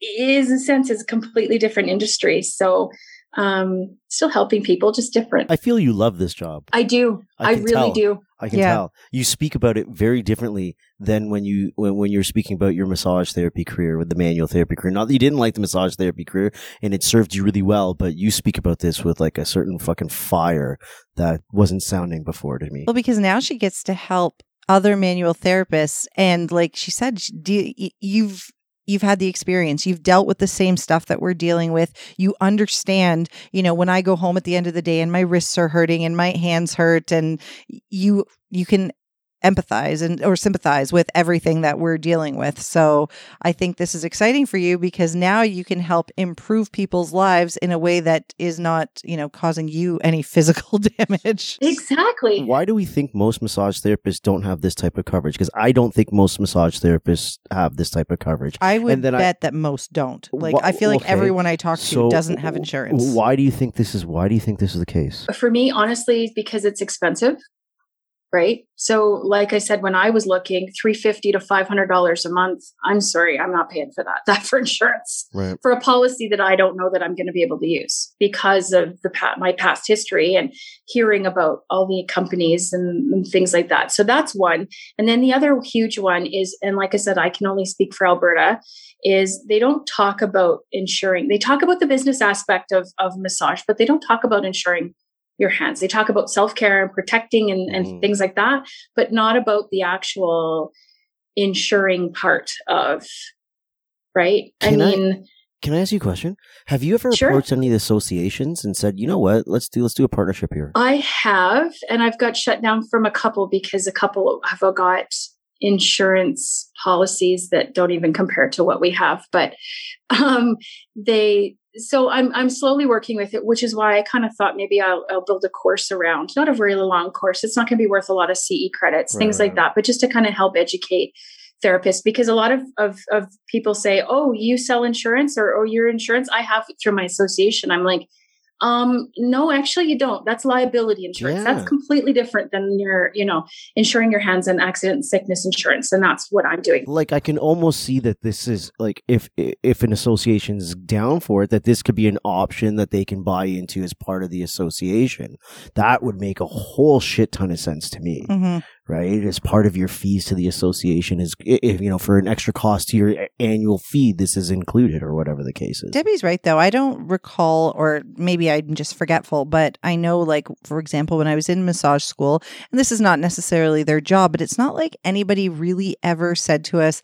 is in a sense is a completely different industry. So um still helping people, just different. I feel you love this job. I do. I I, really tell. do. I can Yeah. tell. You speak about it very differently than when you when, when you're speaking about your massage therapy career with the manual therapy career. Not that you didn't like the massage therapy career and it served you really well, but you speak about this with like a certain fucking fire that wasn't sounding before to me. Well, because now she gets to help other manual therapists, and like she said, sh- do, you've you've had the experience. You've dealt with the same stuff that we're dealing with. You understand. You know, when I go home at the end of the day and my wrists are hurting and my hands hurt, and you you can empathize and or sympathize with everything that we're dealing with. So I think this is exciting for you because now you can help improve people's lives in a way that is not, you know, causing you any physical damage. Exactly. Why do we think most massage therapists don't have this type of coverage? Because I don't think most massage therapists have this type of coverage. I would And then I- bet that most don't. Like Wha- I feel like okay. everyone I talk to So, doesn't have insurance. Why do you think this is? Why do you think this is the case? For me, honestly, because it's expensive, right? So, like I said, when I was looking, three fifty to five hundred dollars a month. I'm sorry, I'm not paying for that. That for insurance Right. for a policy that I don't know that I'm going to be able to use because of the my past history and hearing about all the companies and, and things like that. So that's one. And then the other huge one is, and like I said, I can only speak for Alberta. Is they don't talk about insuring. They talk about the business aspect of of massage, but they don't talk about insuring your hands. They talk about self care and protecting and, and Mhm. things like that, but not about the actual insuring part of right. Can I I- mean. Can I ask you a question? Have you ever Sure. approached any of the associations and said, you know what, let's do let's do a partnership here? I have, and I've got shut down from a couple because a couple have got insurance policies that don't even compare to what we have but um, they so I'm I'm slowly working with it, which is why I kind of thought maybe I'll, I'll build a course around, not a very long course. It's not going to be worth a lot of CE credits, right, things like that, but just to kind of help educate therapists because a lot of, of, of people say, "Oh, you sell insurance or oh, your insurance." I have through my association. I'm like, um, no, actually, you don't. That's liability insurance. Yeah. That's completely different than your, you know, insuring your hands and accident sickness insurance. And that's what I'm doing. Like, I can almost see that this is like if if an association's down for it, that this could be an option that they can buy into as part of the association. That would make a whole shit ton of sense to me. Mm-hmm right? As part of your fees to the association is, if, you know, for an extra cost to your annual fee, this is included or whatever the case is. Debbie's right though. I don't recall, or maybe I'm just forgetful, but I know like, for example, when I was in massage school, and this is not necessarily their job, but it's not like anybody really ever said to us,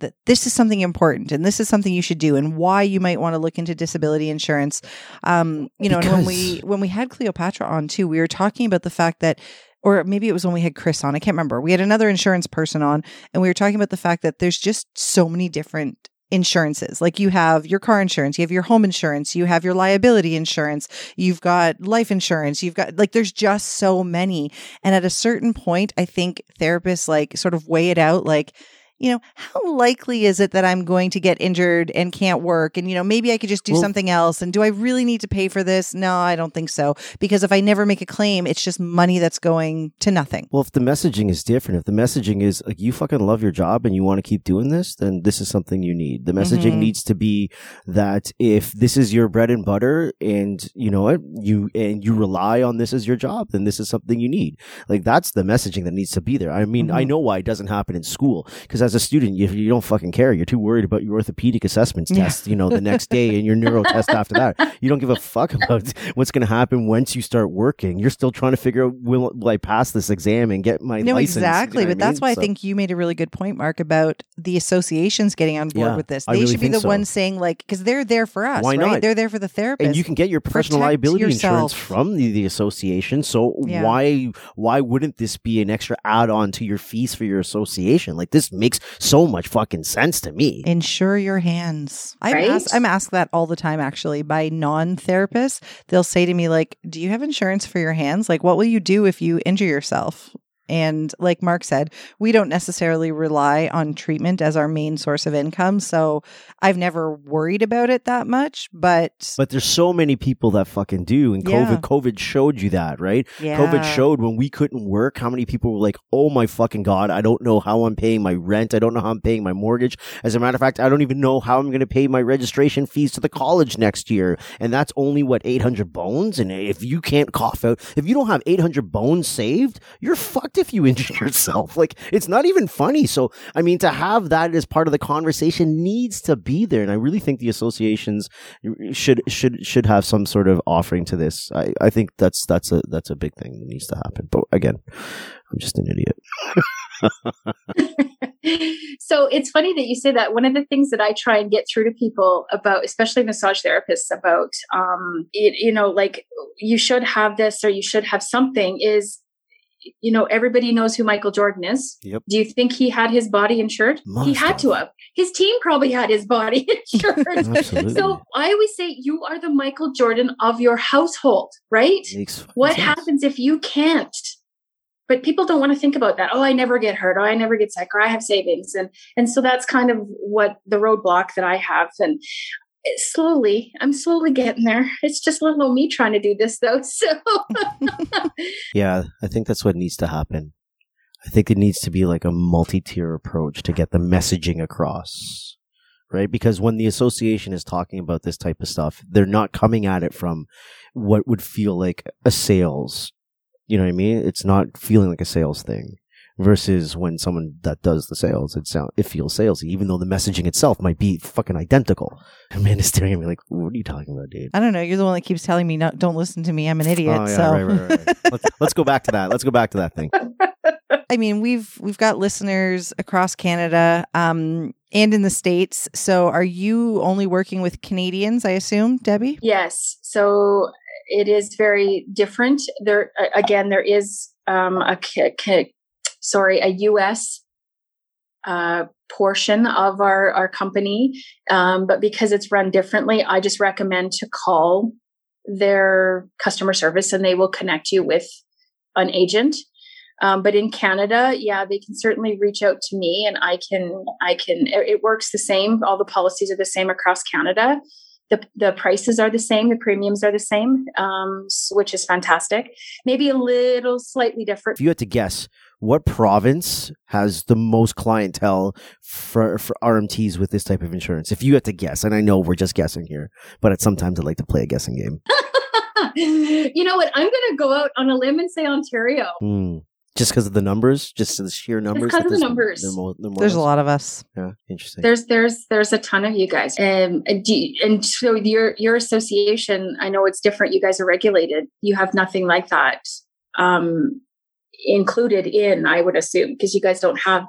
that this is something important and this is something you should do and why you might want to look into disability insurance um you know because... and when we when we had cleopatra on too we were talking about the fact that or maybe it was when we had Chris on. I can't remember. We had another insurance person on, and we were talking about the fact that there's just so many different insurances. Like you have your car insurance, you have your home insurance, you have your liability insurance, you've got life insurance, you've got like there's just so many. And at a certain point, I think therapists like sort of weigh it out like you know, how likely is it that I'm going to get injured and can't work? And, you know, maybe I could just do well, something else. And do I really need to pay for this? No, I don't think so. Because if I never make a claim, it's just money that's going to nothing. Well, if the messaging is different, if the messaging is like you fucking love your job and you want to keep doing this, then this is something you need. The messaging mm-hmm. needs to be that if this is your bread and butter and you know what, you and you rely on this as your job, then this is something you need. Like that's the messaging that needs to be there. I mean, mm-hmm. I know why it doesn't happen in school because as a student, you, you don't fucking care. You're too worried about your orthopedic assessments yeah. test, you know, the next day and your neuro test after that. You don't give a fuck about what's going to happen once you start working. You're still trying to figure out, will, will I pass this exam and get my no, license? exactly. You know but that's mean? why so. I think you made a really good point, Mark, about the associations getting on board yeah, with this. They really should be the so. ones saying, like, because they're there for us, why right? Not? They're there for the therapist. And you can get your professional Protect liability yourself. insurance from the, the association. So yeah. why why wouldn't this be an extra add on to your fees for your association? Like, this makes so much fucking sense to me. Insure your hands. I'm, right? asked, I'm asked that all the time, actually, by non therapists. They'll say to me, like, do you have insurance for your hands? Like, what will you do if you injure yourself? And like Mark said, we don't necessarily rely on treatment as our main source of income. So I've never worried about it that much. But But there's so many people that fucking do. And yeah. COVID COVID showed you that, right? Yeah. COVID showed when we couldn't work, how many people were like, Oh my fucking God, I don't know how I'm paying my rent. I don't know how I'm paying my mortgage. As a matter of fact, I don't even know how I'm gonna pay my registration fees to the college next year. And that's only what, eight hundred bones? And if you can't cough out if you don't have eight hundred bones saved, you're fucked if you injure yourself. Like it's not even funny. So I mean, to have that as part of the conversation needs to be there, and I really think the associations should should should have some sort of offering to this. I I think that's that's a that's a big thing that needs to happen. But again, I'm just an idiot. so it's funny that you say that. One of the things that I try and get through to people about, especially massage therapists, about, um, it, you know, like you should have this or you should have something is you know, everybody knows who Michael Jordan is. Yep. Do you think he had his body insured? Must he had have. to have. His team probably had his body insured. so I always say you are the Michael Jordan of your household, right? What sense. happens if you can't? But people don't want to think about that. Oh, I never get hurt. Oh, I never get sick. Or I have savings, and and so that's kind of what the roadblock that I have. And slowly i'm slowly getting there. It's just little me trying to do this though so. Yeah i think that's what needs to happen. I think it needs to be like a multi-tier approach to get the messaging across right? Because when the association is talking about this type of stuff they're not coming at it from what would feel like a sales you know what i mean? It's not feeling like a sales thing versus when someone that does the sales, it sound it feels salesy, even though the messaging itself might be fucking identical. man is staring at me like, "What are you talking about, dude?" I don't know. You're the one that keeps telling me, no, "Don't listen to me. I'm an idiot." Oh, yeah, so. right, right, right. let's, let's go back to that. Let's go back to that thing. I mean, we've we've got listeners across Canada um, and in the states. So, are you only working with Canadians? I assume, Debbie. Yes. So it is very different. There again, there is um, a sorry, a US uh, portion of our, our company. Um, but because it's run differently, I just recommend to call their customer service and they will connect you with an agent. Um, but in Canada, yeah, they can certainly reach out to me and I can, I can, it works the same. All the policies are the same across Canada. The, the prices are the same, the premiums are the same, um, which is fantastic. Maybe a little slightly different. If you had to guess, what province has the most clientele for, for RMTs with this type of insurance? If you had to guess, and I know we're just guessing here, but at sometimes I like to play a guessing game. you know what? I'm going to go out on a limb and say Ontario. Mm. Just because of the numbers, just the sheer numbers. Because of the numbers. More, more there's a lot of us. Yeah, interesting. There's there's there's a ton of you guys, um, and and so your your association. I know it's different. You guys are regulated. You have nothing like that. Um, included in, I would assume, because you guys don't have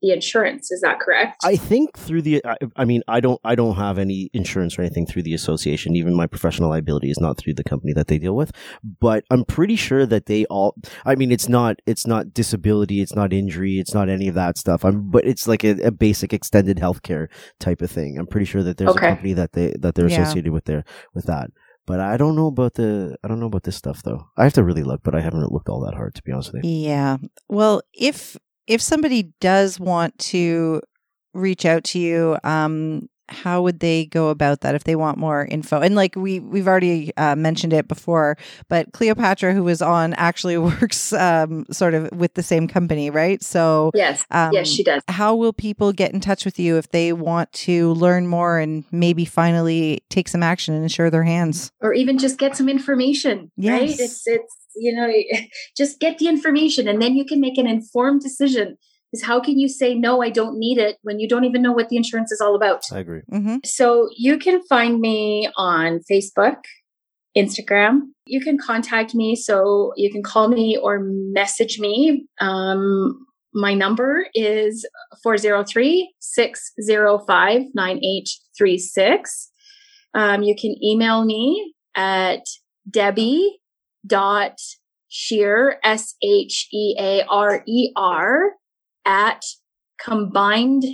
the insurance. Is that correct? I think through the, I, I, mean, I don't, I don't have any insurance or anything through the association. Even my professional liability is not through the company that they deal with. But I'm pretty sure that they all, I mean, it's not, it's not disability, it's not injury, it's not any of that stuff. I'm, but it's like a, a basic extended healthcare type of thing. I'm pretty sure that there's okay. a company that they that they're Yeah. associated with there with that. But I don't know about the, I don't know about this stuff though. I have to really look, but I haven't looked all that hard to be honest with you. Yeah. Well, if if somebody does want to reach out to you, um, how would they go about that if they want more info? And like we we've already uh, mentioned it before, but Cleopatra, who was on, actually works um, sort of with the same company, right? So yes, um, yes, she does. how will people get in touch with you if they want to learn more and maybe finally take some action and insure their hands? Or even just get some information. Right? Yes. It's it's you know just get the information, and then you can make an informed decision. Is how can you say no? I don't need it when you don't even know what the insurance is all about. I agree. Mm-hmm. So you can find me on Facebook, Instagram. You can contact me. So you can call me or message me. Um, my number is 403 605 9836. Um, you can email me at Debbie dot Shearer S H E A R E R at combined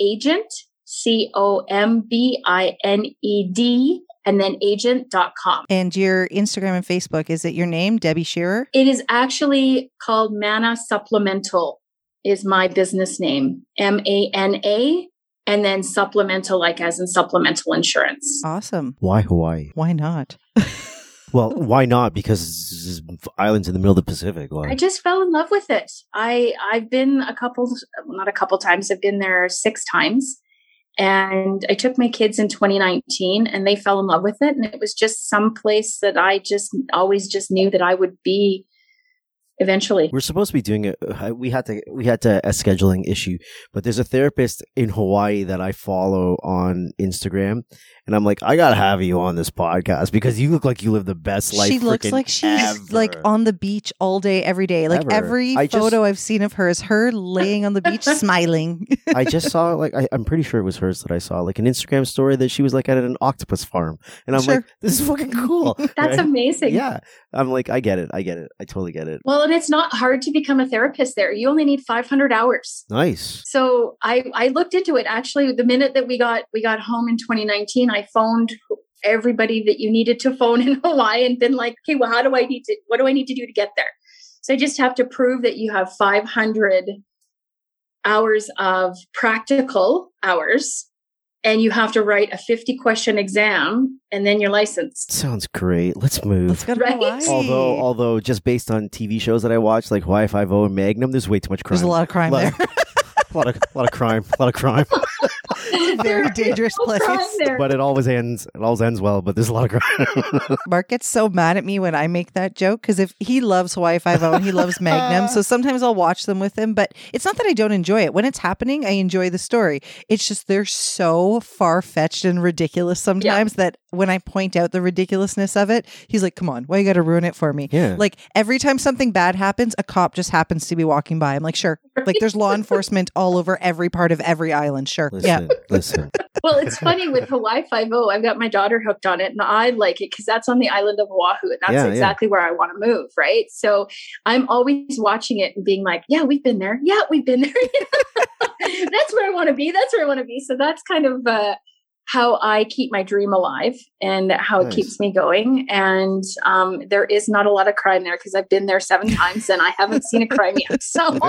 agent C O M B I N E D and then agent.com. And your Instagram and Facebook, is it your name, Debbie Shearer? It is actually called Mana Supplemental is my business name. M A N A and then supplemental like as in supplemental insurance. Awesome. Why Hawaii? Why not? Well, why not? Because islands in the middle of the Pacific. Why? I just fell in love with it. I I've been a couple well, not a couple times. I've been there 6 times. And I took my kids in 2019 and they fell in love with it and it was just some place that I just always just knew that I would be eventually. We're supposed to be doing it. uh, We had to. We had to a scheduling issue, but there's a therapist in Hawaii that I follow on Instagram, and I'm like, I gotta have you on this podcast because you look like you live the best life. she looks like she's ever. like on the beach all day, every day. Like Ever. every I just- photo I've seen of her is her laying on the beach smiling. I just saw like I, I'm pretty sure it was hers that I saw like an Instagram story that she was like at an octopus farm, and I'm Sure. like, this is fucking cool. That's right? amazing. Yeah, I'm like, I get it. I get it. I totally get it. Well, and it's not hard to become a therapist there. You only need 500 hours. Nice. So I I looked into it actually the minute that we got we got home in 2019 I phoned everybody that you needed to phone in Hawaii and been like okay well how do I need to what do I need to do to get there so I just have to prove that you have 500 hours of practical hours and you have to write a 50 question exam and then you're licensed Sounds great. Let's move. Let's go to Right? Hawaii. Although, although, just based on TV shows that I watch, like Hawaii Five O and Magnum, there's way too much crime. there's a lot of crime Lot- there. a lot of, a lot of crime, a lot of crime. It's a very dangerous place. but it always ends. It always ends well. But there's a lot of crime. Mark gets so mad at me when I make that joke because if he loves Hawaii Five O and he loves Magnum, so sometimes I'll watch them with him. But it's not that I don't enjoy it. When it's happening, I enjoy the story. It's just they're so far fetched and ridiculous sometimes that when I point out the ridiculousness of it, he's like, "Come on, why you got to ruin it for me?" Yeah. Like every time something bad happens, a cop just happens to be walking by. I'm like, "Sure." Like there's law enforcement all over every part of every island. Sure. Yeah. Listen, well, it's funny with Hawaii Five O. I've got my daughter hooked on it, and I like it because that's on the island of Oahu, and that's Yeah, yeah. exactly where I want to move. Right, so I'm always watching it and being like, "Yeah, we've been there. Yeah, we've been there." that's where I want to be. That's where I want to be. So that's kind of uh, how I keep my dream alive and how nice. it keeps me going. And um, there is not a lot of crime there because I've been there seven times and I haven't seen a crime yet. So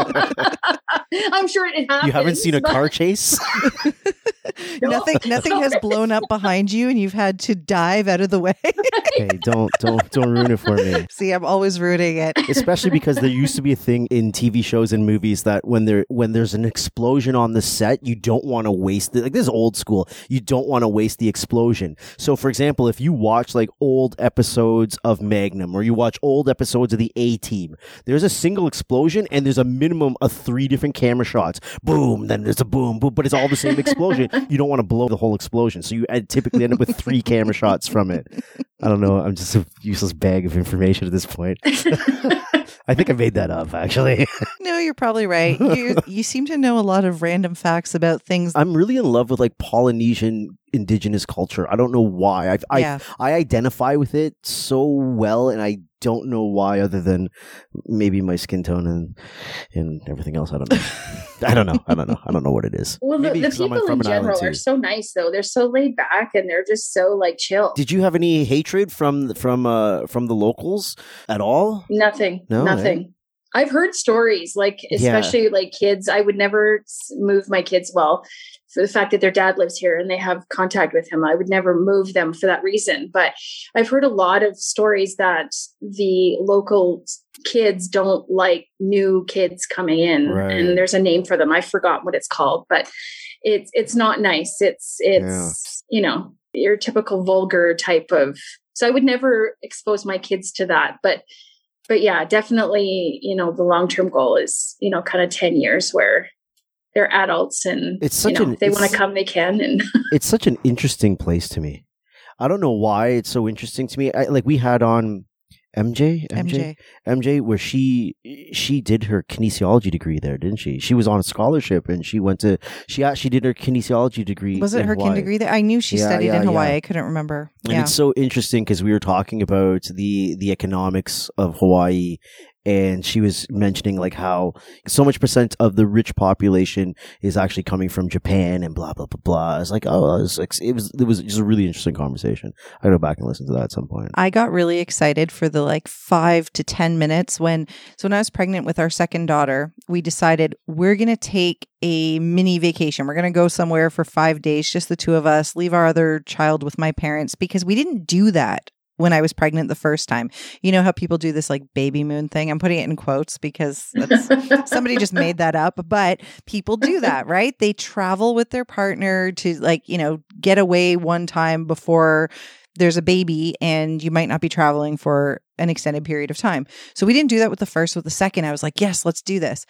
I'm sure it happens. You haven't seen a car chase? no. Nothing nothing has blown up behind you and you've had to dive out of the way. hey, don't don't don't ruin it for me. See, I'm always ruining it. Especially because there used to be a thing in TV shows and movies that when there when there's an explosion on the set, you don't want to waste it. Like this is old school. You don't want to waste the explosion. So, for example, if you watch like old episodes of Magnum or you watch old episodes of the A Team, there's a single explosion and there's a minimum of three different camera shots. Boom, then there's a boom, boom, but it's all the same explosion. You don't want to blow the whole explosion, so you typically end up with three camera shots from it. I don't know. I'm just a useless bag of information at this point. I think I made that up, actually. no, you're probably right. You, you seem to know a lot of random facts about things. I'm really in love with like Polynesian indigenous culture. I don't know why. I yeah. I identify with it so well, and I don't know why, other than maybe my skin tone and and everything else. I don't know. I don't know. I don't know. I don't know what it is. Well, the, the people in general are so nice, though. They're so laid back and they're just so like chill. Did you have any hatred from from uh from the locals at all? Nothing. No, nothing. Eh? I've heard stories, like especially yeah. like kids. I would never move my kids well for the fact that their dad lives here and they have contact with him. I would never move them for that reason. But I've heard a lot of stories that the local kids don't like new kids coming in, right. and there's a name for them. I forgot what it's called, but it's it's not nice. It's it's yeah. you know your typical vulgar type of. So I would never expose my kids to that, but but yeah, definitely, you know, the long term goal is, you know, kind of 10 years where they're adults and it's such you know, an, they want to come, they can. And it's such an interesting place to me. I don't know why it's so interesting to me. I, like we had on MJ, MJ, MJ, where she she did her kinesiology degree there, didn't she? She was on a scholarship and she went to she actually did her kinesiology degree. Was it her Hawaii. kin degree there? I knew she yeah, studied yeah, in Hawaii. Yeah. I couldn't remember. And it's so interesting because we were talking about the the economics of Hawaii and she was mentioning like how so much percent of the rich population is actually coming from Japan and blah blah blah blah. It's like oh, it was it was it was just a really interesting conversation. I go back and listen to that at some point. I got really excited for the like five to ten minutes when so when I was pregnant with our second daughter, we decided we're gonna take a mini vacation. We're gonna go somewhere for five days, just the two of us, leave our other child with my parents because we didn't do that when I was pregnant the first time. You know how people do this like baby moon thing? I'm putting it in quotes because somebody just made that up, but people do that, right? They travel with their partner to like, you know, get away one time before there's a baby and you might not be traveling for an extended period of time. So we didn't do that with the first, with the second. I was like, yes, let's do this.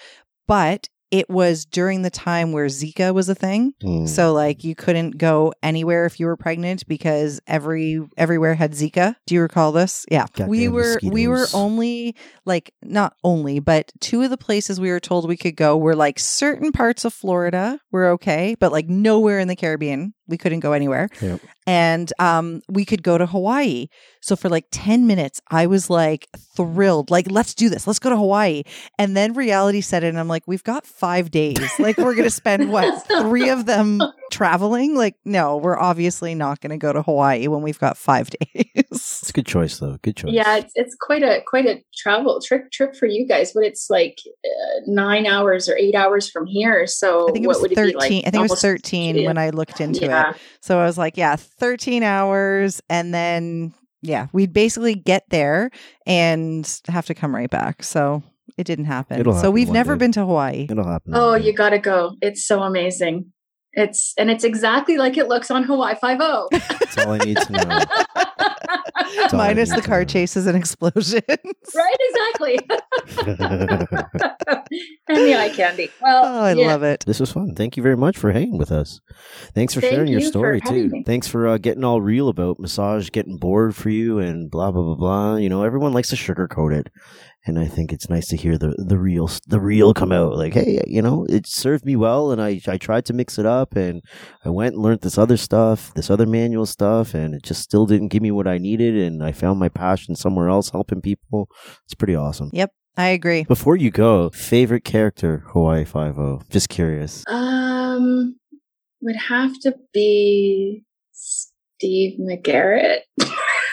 But it was during the time where Zika was a thing. Mm. So like you couldn't go anywhere if you were pregnant because every everywhere had Zika. Do you recall this? Yeah. Goddamn we were mosquitoes. we were only like not only, but two of the places we were told we could go were like certain parts of Florida were okay, but like nowhere in the Caribbean. We couldn't go anywhere. Yep. And um we could go to Hawaii. So for like 10 minutes I was like thrilled. Like let's do this. Let's go to Hawaii. And then reality set in and I'm like we've got five days. Like we're going to spend what, three of them traveling? Like, no, we're obviously not going to go to Hawaii when we've got five days. It's a good choice, though. Good choice. Yeah, it's, it's quite a quite a travel trip trip for you guys, but it's like uh, nine hours or eight hours from here. So I think it was thirteen. It like? I think it was thirteen when I looked into yeah. it. So I was like, yeah, thirteen hours, and then yeah, we'd basically get there and have to come right back. So it didn't happen. It'll so happen we've never day. been to Hawaii. It'll happen. Oh, you got to go. It's so amazing. It's and it's exactly like it looks on Hawaii Five O. That's all I need to know. Minus the car chases and explosions. right, exactly. and the eye candy. Well, oh, I yeah. love it. This was fun. Thank you very much for hanging with us. Thanks for Thank sharing your story too. Me. Thanks for uh, getting all real about massage getting bored for you and blah blah blah blah. You know, everyone likes to sugarcoat it, and I think it's nice to hear the the real the real come out. Like, hey, you know, it served me well, and I I tried to mix it up, and I went and learned this other stuff, this other manual stuff, and it just still didn't give me what I needed, and I found my passion somewhere else, helping people. It's pretty awesome. Yep. I agree. Before you go, favorite character Hawaii Five O. Just curious. Um, would have to be Steve McGarrett.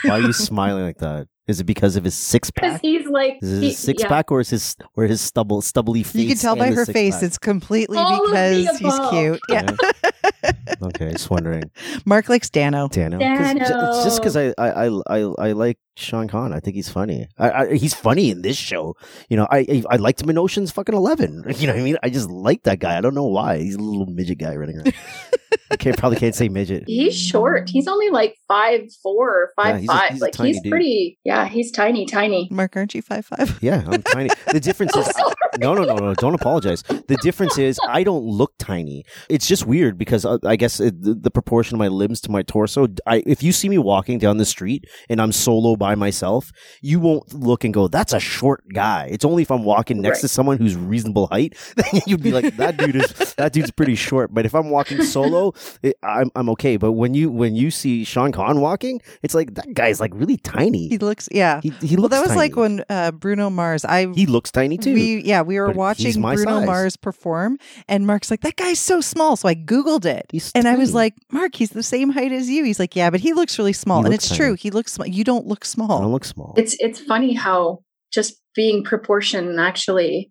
Why are you smiling like that? Is it because of his six pack? Because he's like Is it he- his six yeah. pack or is his or his stubble stubbly face? You can tell by her face pack? it's completely All because he's cute. Yeah. okay, just wondering. Mark likes Danno. Danno. 'Cause j- It's just because I, I I I I like Sean Conn. I think he's funny. I, I, he's funny in this show. You know, I I, I liked him in Ocean's fucking Eleven. You know what I mean? I just like that guy. I don't know why. He's a little midget guy running around. I can't, probably can't say midget. He's short. He's only like five four or Yeah, five a- five. he's a like tiny he's dude. pretty. Yeah, he's tiny, tiny. Mark, aren't you five five? Yeah, I'm tiny. The difference is, Oh, sorry. no, no, no, no. Don't apologize. The difference is, I don't look tiny. It's just weird because uh, I guess it, the, the proportion of my limbs to my torso. I, if you see me walking down the street and I'm solo by myself, you won't look and go, "That's a short guy." It's only if I'm walking next Right. to someone who's reasonable height, then you'd be like, "That dude is that dude's pretty short." But if I'm walking solo, it, I'm I'm okay. But when you when you see Sean Conn walking, it's like that guy's like really tiny. He looks yeah. He, he Well, that was tiny. like when uh, Bruno Mars. I he looks tiny too. we yeah we were But watching Bruno size. Mars perform, and Mark's like that guy's so small. So I googled it, He's and I was like, Mark, he's the same height as you. He's like, yeah, but he looks really small, He and looks it's true. He looks small. You don't look small. I don't look small. It's it's funny how just being proportion actually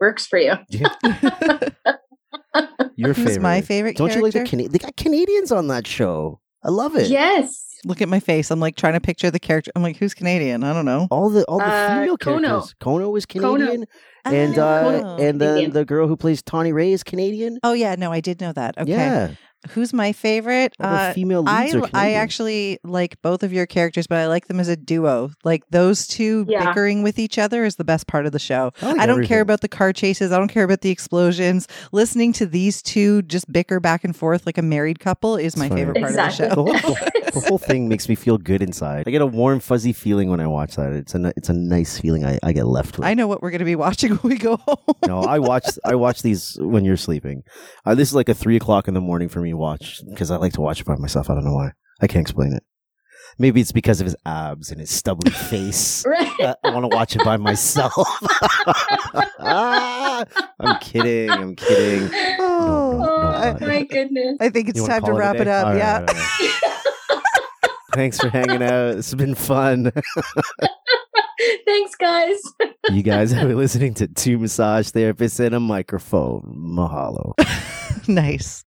works for you. Your Who's favorite? my favorite Don't you like the character? They got Canadians on that show. I love it. yes. Look at my face. I'm like trying to picture the character. I'm like, who's Canadian? I don't know. All the all the Uh, female Kono. characters. Kono is Kono. Canadian, and Oh. uh, and then the girl who plays Tani Rey is Canadian. oh yeah, no, I did know that. Okay, Yeah, who's my favorite? all Uh, female I leads are I Canadian. actually like both of your characters, but I like them as a duo. Like those two Yeah. bickering with each other is the best part of the show. I, like I don't care about the car chases. I don't care about the explosions. Listening to these two just bicker back and forth like a married couple is my funny. favorite part Exactly. of the the show. whole, the, the whole thing makes me feel good inside. I get a warm, fuzzy feeling when I watch that. It's a it's a nice feeling. I, I get left with. I know what we're going to be watching when we go home. no, I watch I watch these when you're sleeping. Uh, this is like a three o'clock in the morning for me to watch because I like to watch it by myself. I don't know why. I can't explain it. Maybe it's because of his abs and his stubbly face. Right. Uh, I want to watch it by myself. I'm kidding. I'm kidding. Oh, no, no, oh no. my goodness. I think it's You time to call a wrap it up. All right, yeah. all right, all right. Thanks for hanging out. It's been fun. Thanks, guys. You guys have been listening to two massage therapists and a microphone. Mahalo. nice.